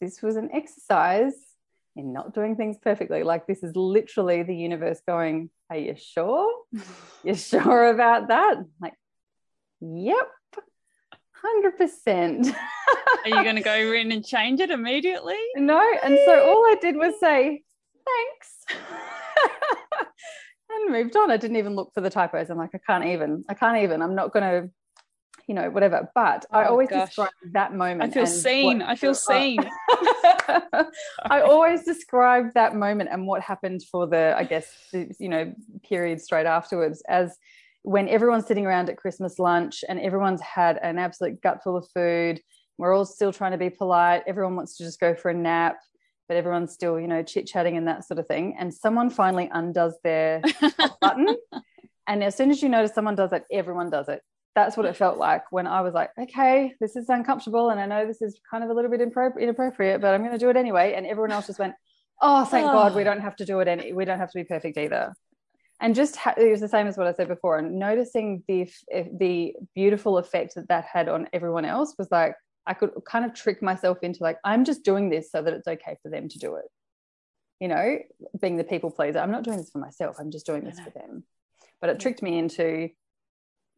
This was an exercise in not doing things perfectly. Like, this is literally the universe going, Are you sure? *laughs* You're sure about that? I'm like, yep. 100%. Are you going to go *laughs* in and change it immediately? No. And so all I did was say, thanks then moved on. I didn't even look for the typos. I'm like, I can't even, I can't even, I'm not going to, you know, whatever. But oh, I always gosh. describe that moment. I feel seen. I feel seen. *laughs* I always describe that moment and what happened for the, I guess, the, you know, period straight afterwards as when everyone's sitting around at Christmas lunch and everyone's had an absolute gutful of food. We're all still trying to be polite. Everyone wants to just go for a nap but everyone's still, you know, chit chatting and that sort of thing. And someone finally undoes their *laughs* button. And as soon as you notice someone does it, everyone does it. That's what it felt like when I was like, okay, this is uncomfortable. And I know this is kind of a little bit inappropriate, but I'm going to do it anyway. And everyone else just went, oh, thank oh. God we don't have to do it. Any, we don't have to be perfect either. And just ha- it was the same as what I said before. And noticing the the beautiful effect that that had on everyone else was like, I could kind of trick myself into like, I'm just doing this so that it's okay for them to do it. You know, being the people pleaser. I'm not doing this for myself. I'm just doing this for them. But it tricked me into,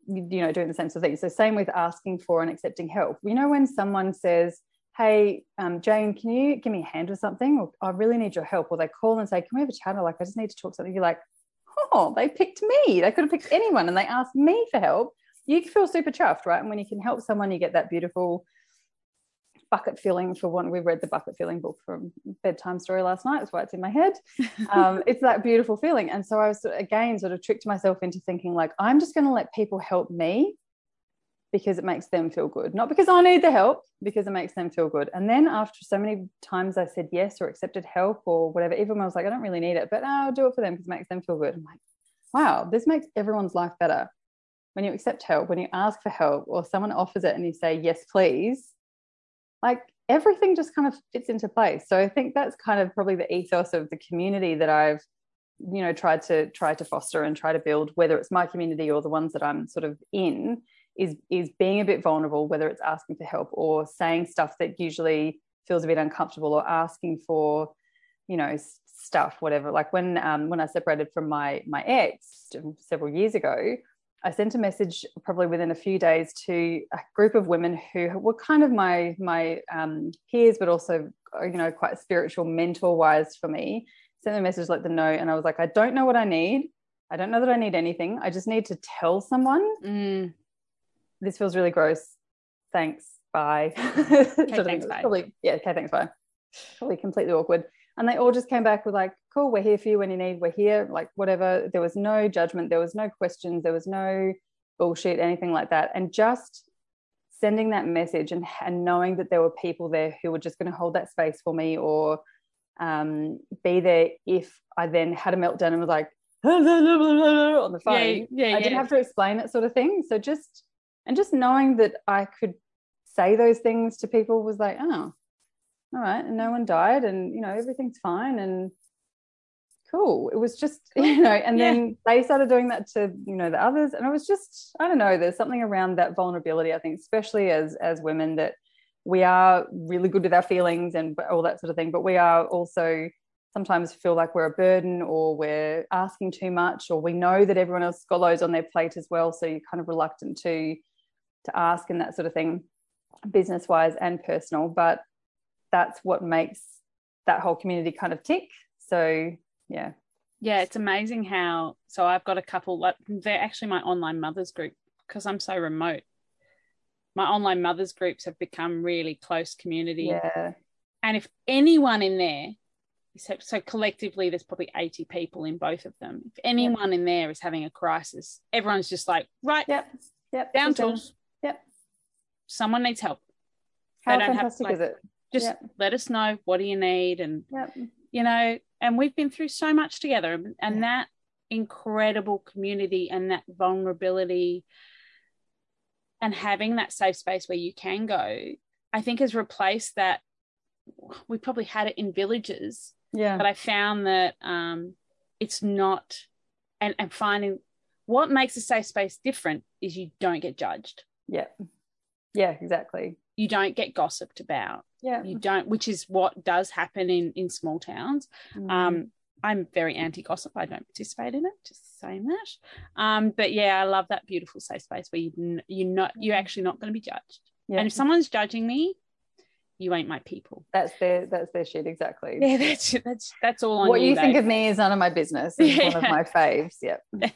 you know, doing the same sort of thing. So same with asking for and accepting help. You know, when someone says, hey, um, Jane, can you give me a hand with something? Or I really need your help. Or they call and say, can we have a chat? Or like, I just need to talk something. You're like, oh, they picked me. They could have picked anyone and they asked me for help. You feel super chuffed, right? And when you can help someone, you get that beautiful bucket filling for one we read the bucket filling book from bedtime story last night that's why it's in my head. Um, *laughs* it's that beautiful feeling. And so i was again sort of tricked myself into thinking like i'm just going to let people help me because it makes them feel good. Not because i need the help because it makes them feel good. And then after so many times i said yes or accepted help or whatever even when i was like i don't really need it but i'll do it for them because it makes them feel good. I'm like wow this makes everyone's life better. When you accept help when you ask for help or someone offers it and you say yes please like everything just kind of fits into place. So I think that's kind of probably the ethos of the community that I've you know tried to try to foster and try to build whether it's my community or the ones that I'm sort of in is is being a bit vulnerable whether it's asking for help or saying stuff that usually feels a bit uncomfortable or asking for you know stuff whatever like when um when I separated from my my ex several years ago I sent a message probably within a few days to a group of women who were kind of my my um, peers, but also you know quite spiritual mentor wise for me. Sent a message, let them know, and I was like, I don't know what I need. I don't know that I need anything. I just need to tell someone. Mm. This feels really gross. Thanks. Bye. *laughs* Okay, thanks, bye. Probably, yeah. Okay, thanks. Bye. Probably completely awkward and they all just came back with like cool we're here for you when you need we're here like whatever there was no judgment there was no questions there was no bullshit anything like that and just sending that message and, and knowing that there were people there who were just going to hold that space for me or um, be there if I then had a meltdown and was like *laughs* on the phone. Yeah, yeah, I didn't have to explain it sort of thing. So just and just knowing that I could say those things to people was like, oh, all right and no one died and you know everything's fine and cool it was just *laughs* you know and yeah. then they started doing that to you know the others and it was just i don't know there's something around that vulnerability i think especially as as women that we are really good with our feelings and all that sort of thing but we are also sometimes feel like we're a burden or we're asking too much or we know that everyone else got loads on their plate as well so you're kind of reluctant to to ask and that sort of thing business wise and personal but that's what makes that whole community kind of tick. So yeah. Yeah, it's amazing how so I've got a couple like they're actually my online mothers group because I'm so remote. My online mothers groups have become really close community. Yeah. And if anyone in there so, so collectively there's probably 80 people in both of them. If anyone yep. in there is having a crisis, everyone's just like, right, yep, yep, down tools. Yep. Someone needs help. How fantastic have, like, is it? Just yep. let us know what do you need and yep. you know and we've been through so much together and that incredible community and that vulnerability and having that safe space where you can go i think has replaced that we probably had it in villages yeah. but i found that um it's not and and finding what makes a safe space different is you don't get judged. Yeah. Yeah exactly. You don't get gossiped about yeah you don't which is what does happen in in small towns mm. um i'm very anti gossip i don't participate in it just saying that um but yeah i love that beautiful safe space where you you're not you're actually not going to be judged yeah. and if someone's judging me you ain't my people. That's their that's their shit exactly. Yeah, that's that's that's all on what you, you think of me is none of my business. It's one of my faves. *laughs*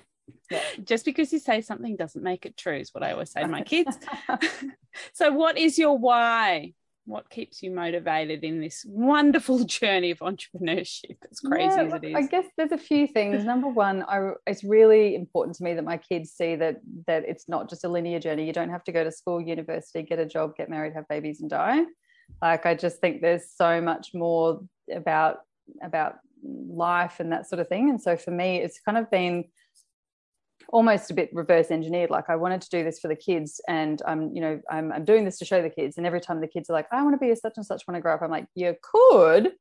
Yep. Just because you say something doesn't make it true, is what I always say to my kids. *laughs* *laughs* so, what is your why? What keeps you motivated in this wonderful *laughs* journey of entrepreneurship? As crazy Yeah, as it is. I guess there's a few things. Number one, I, it's really important to me that my kids see that that it's not just a linear journey. You don't have to go to school, university, get a job, get married, have babies, and die. Like I just think there's so much more about about life and that sort of thing. And so for me, it's kind of been almost a bit reverse engineered like i wanted to do this for the kids and i'm you know I'm, I'm doing this to show the kids and every time the kids are like i want to be a such and such when i grow up i'm like you could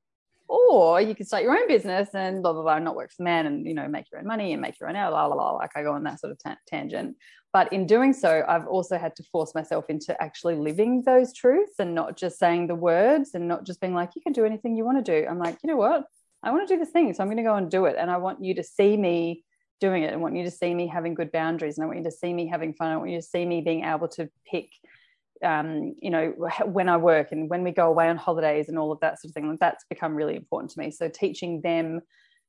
or you could start your own business and blah blah blah not work for man and you know make your own money and make your own out la la la like i go on that sort of ta- tangent. But in doing so i've also had to force myself into actually living those truths and not just saying the words and not just being like you can do anything you want to do. I'm like you know what? I want to do this thing so i'm going to go and do it and i want you to see me doing it. I want you to see me having good boundaries and I want you to see me having fun. I want you to see me being able to pick, um, you know, when I work and when we go away on holidays and all of that sort of thing. Like that's become really important to me. So teaching them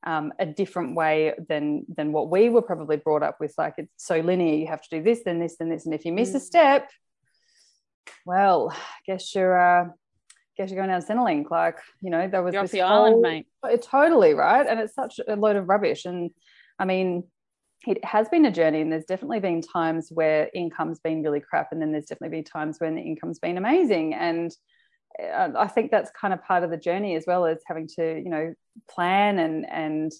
um, a different way than than what we were probably brought up with. Like it's so linear. You have to do this, then this, then this, and if you miss a Mm. step, well, guess you're. Uh, Guess you're going down Centrelink. Like, you know, there was You're this the island, whole- mate. totally right and it's such a load of rubbish and i mean it has been a journey and there's definitely been times where income's been really crap and then there's definitely been times when the income's been amazing. And uh, i think that's kind of part of the journey as well as having to you know plan and and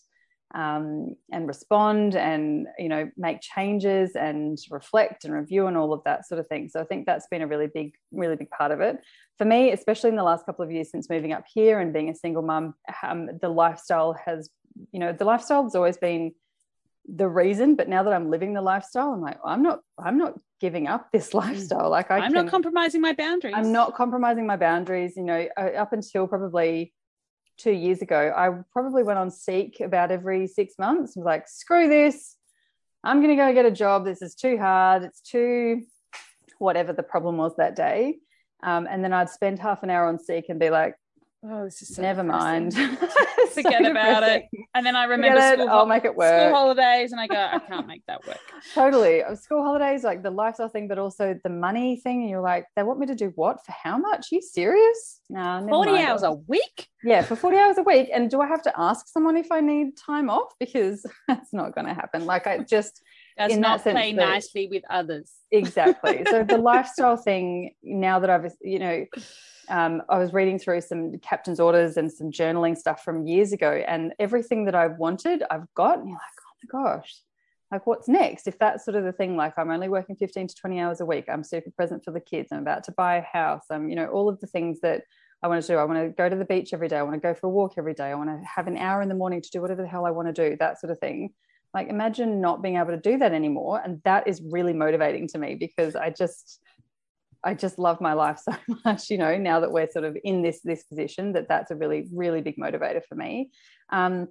um, and respond and you know make changes and reflect and review and all of that sort of thing. So i think that's been a really big really big part of it. For me especially in the last couple of years since moving up here and being a single mum um, the lifestyle has you know the lifestyle has always been the reason but now that i'm living the lifestyle i'm like i'm not i'm not giving up this lifestyle like I I'm can, not compromising my boundaries. I'm not compromising my boundaries. You know, uh, up until probably two years ago, I probably went on Seek about every six months. I was like, screw this. I'm going to go get a job. This is too hard. It's too whatever the problem was that day. Um, and then I'd spend half an hour on Seek and be like, Oh, this is so never mind. depressing. *laughs* *laughs* So Forget about it. And then I remember it. school, I'll make it school holidays, and I go, I can't *laughs* make that work. Totally. Uh, School holidays, like the lifestyle thing, but also the money thing. And you're like, they want me to do what? For how much? you serious? No, never Forty mind. hours a week. Yeah, for 40 hours a week. And do I have to ask someone if I need time off? Because that's not going to happen. Like, I just, Does In not play that- nicely with others. exactly. so, the lifestyle thing, now that I've, you know, um, I was reading through some captain's orders and some journaling stuff from years ago, and everything that I've wanted, I've got. And you're like, oh my gosh, like what's next? If that's sort of the thing, like I'm only working 15 to 20 hours a week, I'm super present for the kids, I'm about to buy a house, I'm, you know, all of the things that I want to do. I want to go to the beach every day. I want to go for a walk every day. I want to have an hour in the morning to do whatever the hell I want to do, that sort of thing. Like imagine not being able to do that anymore. And that is really motivating to me because I just, I just love my life so *laughs* much, you know, now that we're sort of in this, this position that that's a really, really big motivator for me. Um,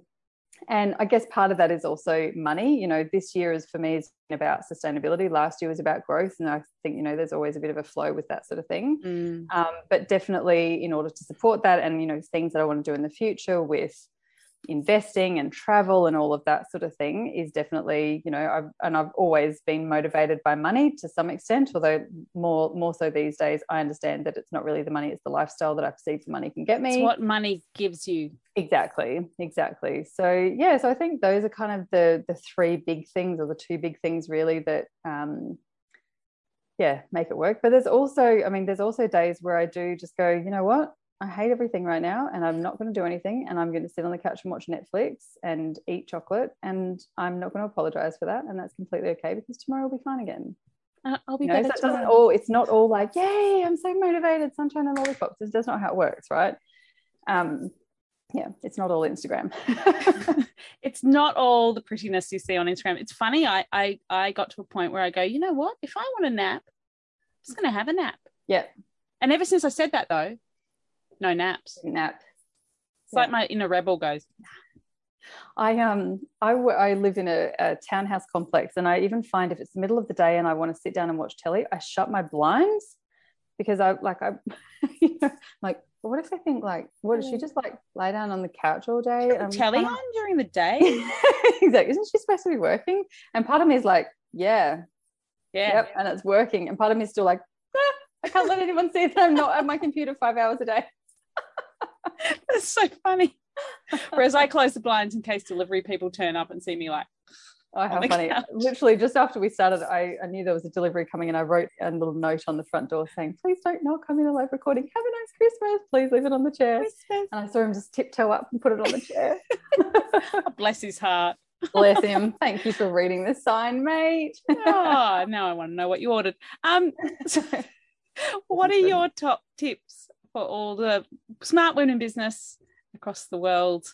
and I guess part of that is also money. You know, this year is for me is about sustainability. Last year was about growth. And I think, you know, there's always a bit of a flow with that sort of thing. Mm. Um, but definitely in order to support that and, you know, things that I want to do in the future with investing and travel and all of that sort of thing is definitely, you know, I've, and I've always been motivated by money to some extent, although more, more so these days, I understand that it's not really the money, it's the lifestyle that I perceive the money can get me. It's what money gives you. Exactly, exactly. So yeah, so I think those are kind of the the three big things or the two big things really that um yeah, make it work. But there's also, I mean, there's also days where I do just go, you know what? I hate everything right now and I'm not going to do anything and I'm going to sit on the couch and watch Netflix and eat chocolate and I'm not going to apologize for that and that's completely okay because tomorrow will be fine again. Uh, I'll be You know, better so it doesn't tomorrow. all it's not all like, yay, I'm so motivated, sunshine and lollipops. It's just not how it works, right? Um yeah, it's not all Instagram. *laughs* it's not all the prettiness you see on Instagram. It's funny. I I I got to a point where I go, you know what? If I want a nap, I'm just going to have a nap. yeah, And ever since I said that though, no naps. nap. It's like my inner rebel goes. I um I, w- I live in a, a townhouse complex, and I even find if it's the middle of the day and I want to sit down and watch telly, I shut my blinds because I like I *laughs* you know like what if I think like what does she just like lay down on the couch all day and telly on during the day? *laughs* Exactly. Isn't she supposed to be working? And part of me is like yeah. Yeah. Yep, and it's working. And part of me is still like ah, I can't let anyone see that I'm not at my computer five hours a day *laughs* that's so funny whereas I close the blinds in case delivery people turn up and see me like Oh, how funny. Couch. Literally, just after we started, I, I knew there was a delivery coming and I wrote a little note on the front door saying, please don't knock, I'm in a live recording. Have a nice Christmas. Please leave it on the chair. Christmas. And I saw him just tiptoe up and put it on the chair. *laughs* Bless his heart. Bless him. Thank you for reading the sign, mate. oh, now I want to know what you ordered. Um, so *laughs* what are your top tips for all the smart women business across the world?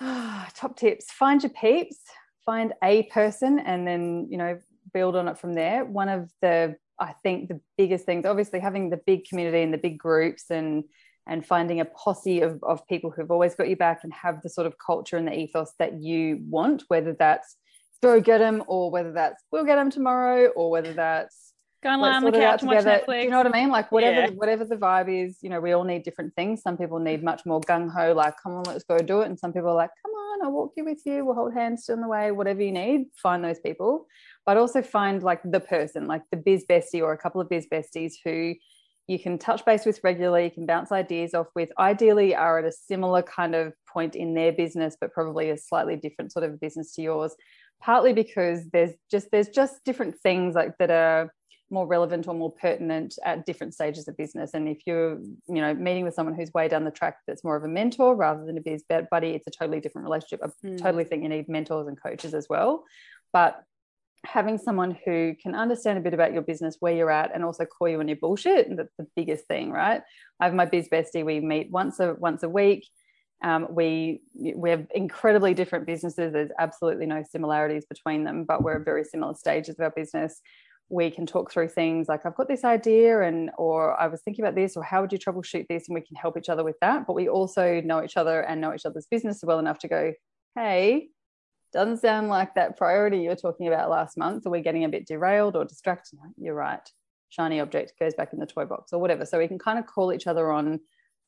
*sighs* top tips find your peeps find a person and then you know build on it from there one of the i think the biggest things obviously having the big community and the big groups and and finding a posse of, of people who've always got you back and have the sort of culture and the ethos that you want whether that's go get them or whether that's we'll get them tomorrow or whether that's Go and lie on the couch and watch Netflix. Do you know what I mean? Like whatever yeah. whatever the vibe is, you know, we all need different things. Some people need much more gung ho, like come on, let's go do it. And some people are like, come on, I'll walk you with you. We'll hold hands in the way. Whatever you need, find those people. But also find like the person, like the biz bestie or a couple of biz besties who you can touch base with regularly, you can bounce ideas off with. Ideally, are at a similar kind of point in their business, but probably a slightly different sort of business to yours. Partly because there's just there's just different things like that are more relevant or more pertinent at different stages of business. And if you're, you know, meeting with someone who's way down the track that's more of a mentor rather than a biz buddy, it's a totally different relationship. I mm. totally think you need mentors and coaches as well. But having someone who can understand a bit about your business, where you're at, and also call you on your bullshit, that's the biggest thing, right? I have my biz bestie. We meet once a once a week. Um, we we have incredibly different businesses. There's absolutely no similarities between them, but we're at very similar stages of our business we can talk through things like I've got this idea and or I was thinking about this or how would you troubleshoot this? And we can help each other with that. But we also know each other and know each other's business well enough to go hey doesn't sound like that priority you were talking about last month. Are we getting a bit derailed or distracted? You're right. Shiny object goes back in the toy box or whatever. So we can kind of call each other on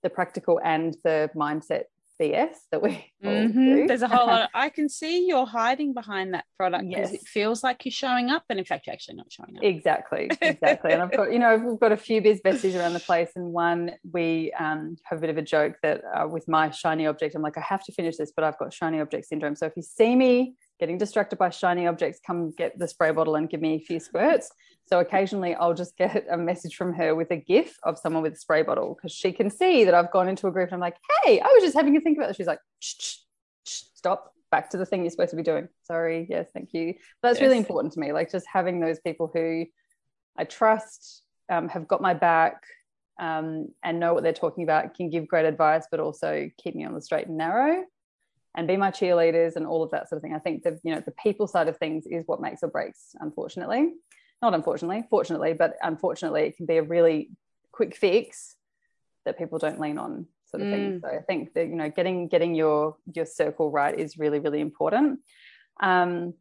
the practical and the mindset BS that we *laughs* mm-hmm. There's a whole lot. Of, *laughs* I can see you're hiding behind that product because yes. it feels like you're showing up, and in fact, you're actually not showing up. Exactly, *laughs* exactly. and I've got, you know, we've got a few biz besties around the place, and one we um, have a bit of a joke that uh, with my shiny object, I'm like, I have to finish this, but I've got shiny object syndrome. So if you see me getting distracted by shiny objects, come get the spray bottle and give me a few squirts. So occasionally I'll just get a message from her with a GIF of someone with a spray bottle because she can see that I've gone into a group and I'm like, hey, I was just having a think about this. She's like, stop, back to the thing you're supposed to be doing. Sorry, yes, thank you. That's yes. really important to me. Like just having those people who I trust, um, have got my back, um, and know what they're talking about, can give great advice, but also keep me on the straight and narrow and be my cheerleaders and all of that sort of thing. I think the you know the people side of things is what makes or breaks, unfortunately. Not unfortunately, fortunately, but unfortunately, it can be a really quick fix that people don't lean on, sort of mm. thing. So I think that you know getting getting your your circle right is really really important. Um,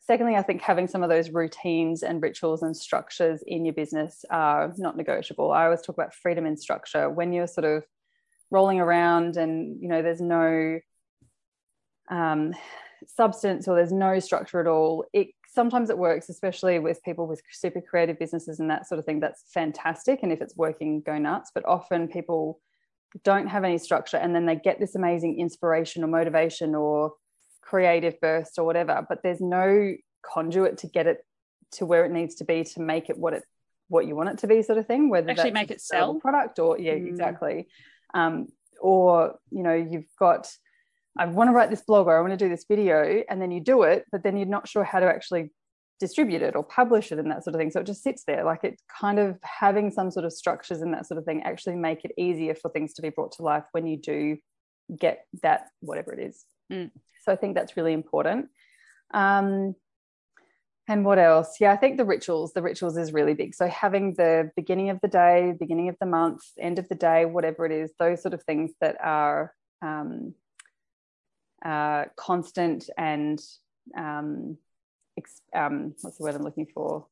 secondly, I think having some of those routines and rituals and structures in your business are not negotiable. I always talk about freedom in structure when you're sort of rolling around and you know there's no um, substance or there's no structure at all it sometimes it works especially with people with super creative businesses and that sort of thing that's fantastic and if it's working go nuts but often people don't have any structure and then they get this amazing inspiration or motivation or creative burst or whatever but there's no conduit to get it to where it needs to be to make it what it what you want it to be sort of thing whether actually make it sell product or yeah mm. exactly um, or you know you've got I want to write this blog or I want to do this video, and then you do it, but then you're not sure how to actually distribute it or publish it and that sort of thing. So it just sits there. Like it kind of having some sort of structures and that sort of thing actually make it easier for things to be brought to life when you do get that, whatever it is. Mm. So I think that's really important. Um, and what else? Yeah, I think the rituals, the rituals is really big. So having the beginning of the day, beginning of the month, end of the day, whatever it is, those sort of things that are um, uh, constant and um, ex- um, what's the word I'm looking for?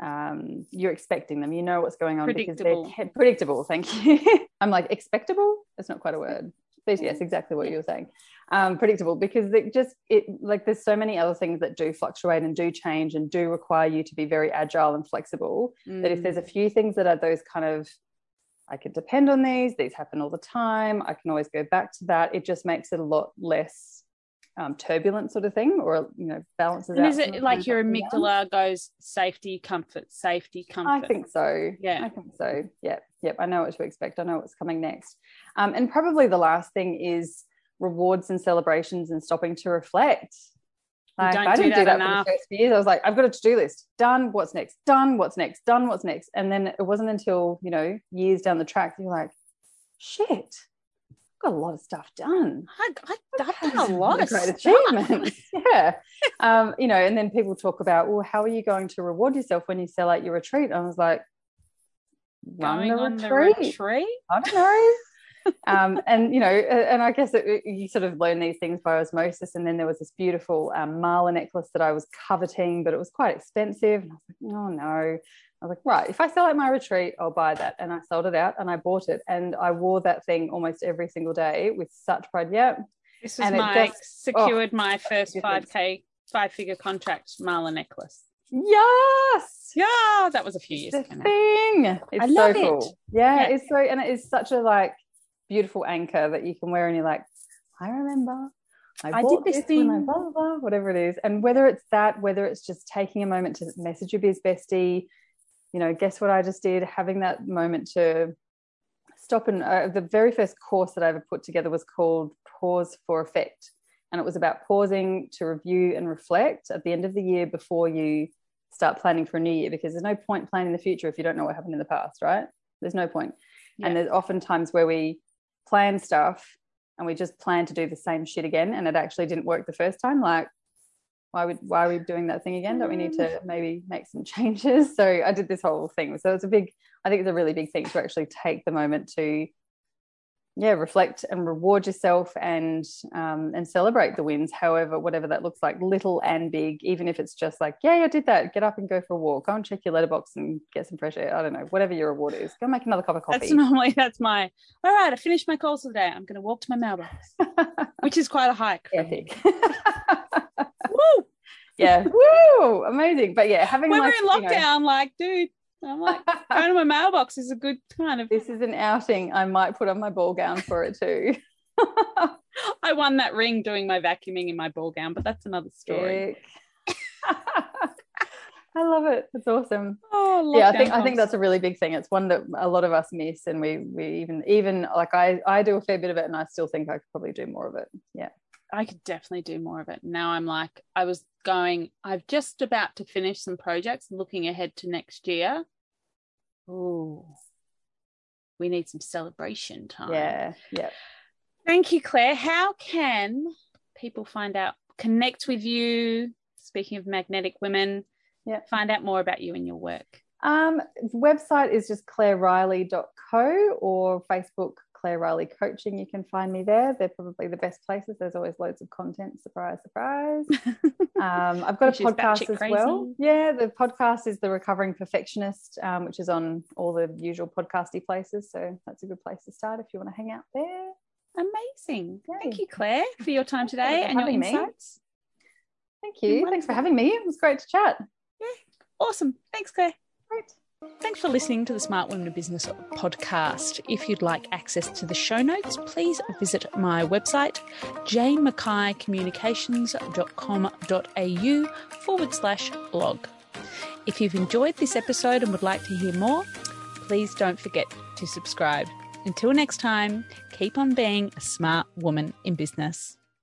um, you're expecting them. You know what's going on Predictable. because they're predictable. Thank you. *laughs* I'm like expectable. That's not quite a word. But yes, exactly what you were saying. Um, predictable because it just it like there's so many other things that do fluctuate and do change and do require you to be very agile and flexible. That if there's a Mm. few things that are those kind of I can depend on these. These happen all the time. I can always go back to that. It just makes it a lot less um, turbulent, sort of thing, or you know, balances And out. is it like your ups and downs. amygdala goes safety, comfort, safety, comfort? I think so. Yeah. I think so. Yep. Yep. I know what to expect. I know what's coming next. Um, and probably the last thing is rewards and celebrations and stopping to reflect. You Like, don't I didn't do that that enough. for the first few years. I was like, I've got a to-do list. Done. What's next? Done. What's next? Done. What's next? And then it wasn't until, you know, years down the track, you're like, shit, I've got a lot of stuff done. I, I, I've done a lot of great stuff. achievements. *laughs* yeah. *laughs* Um, you know, and then people talk about, well, how are you going to reward yourself when you sell out your retreat? I was like, Going the on retreat. the retreat. I don't know. Um, and you know, and I guess it, it- you sort of learn these things by osmosis. And then there was this beautiful um, mala necklace that I was coveting, but it was quite expensive. And I was like, oh no. I was like, right, if I sell out my retreat, I'll buy that. And I sold it out and I bought it. And I wore that thing almost every single day with such pride. Yeah. This was And my just- secured my first 5k five figure contract mala necklace. Yes. Yeah, that was a few years the ago now. thing. It's I love so it. cool. Yeah, Yeah. it's so and it is such a like beautiful anchor that you can wear and you're like, I remember. I, I did bought this when I thing. blah, blah, blah, whatever it is. And whether it's that, whether it's just taking a moment to message your biz bestie, you know, guess what I just did? Having that moment to stop and uh, the very first course that I ever put together was called Pause for Effect. And it was about pausing to review and reflect at the end of the year before you start planning for a new year because there's no point planning the future if you don't know what happened in the past, right? There's no point. Yeah. And there's often times where we plan stuff and we just plan to do the same shit again and it actually didn't work the first time. Like, why would why are we doing that thing again? Don't we need to mm. maybe make some *laughs* changes? So I did this whole thing. So it's a big, I think it's a really big thing to actually take the moment to yeah reflect and reward yourself and um, and celebrate the wins however whatever that looks like little and big even if it's just like yeah i did that get up and go for a walk go and check your letterbox and get some fresh air i don't know whatever your reward is go make another cup of coffee That's normally *laughs* that's my all right. I finished my calls today. I'm going to walk to my mailbox, *laughs* which is quite a hike. epic *laughs* Woo! yeah woo amazing but yeah having When like, we're in you know- lockdown, like, dude, I'm like, going to my mailbox is a good kind of. this is an outing i might put on my ball gown for it too *laughs* I won that ring doing my vacuuming in my ball gown, but that's another story. *laughs* I love it. It's awesome. Oh, yeah, I think I think that's a really big thing. It's one that a lot of us miss, and we we even even like I I do a fair bit of it, and I still think I could probably do more of it. Yeah. I could definitely do more of it. Now I'm like, I was going, I've just about to finish some projects looking ahead to next year. Oh, we need some celebration time. Yeah. Yeah. Thank you, Claire. How can people find out, connect with you? Speaking of magnetic women, Yeah. find out more about you and your work. Um, website is just claireriley.co or Facebook Claire Riley Coaching. You can find me there. They're probably the best places. There's always loads of content. Surprise, surprise. *laughs* Um, I've got a podcast as crazy. well. Yeah, the podcast is The Recovering Perfectionist, um, which is on all the usual podcasty places. So that's a good place to start if you want to hang out there. Amazing. Thank you, Claire, for your time today and your having me. insights. Thank you. Thanks for having me. It was great to chat. Yeah. Awesome. Thanks, Claire. Great. Thanks for listening to the Smart Women of Business podcast. If you'd like access to the show notes, please visit my website, janemackaycommunications.com.au forward slash blog. If you've enjoyed this episode and would like to hear more, please don't forget to subscribe. Until next time, keep on being a smart woman in business.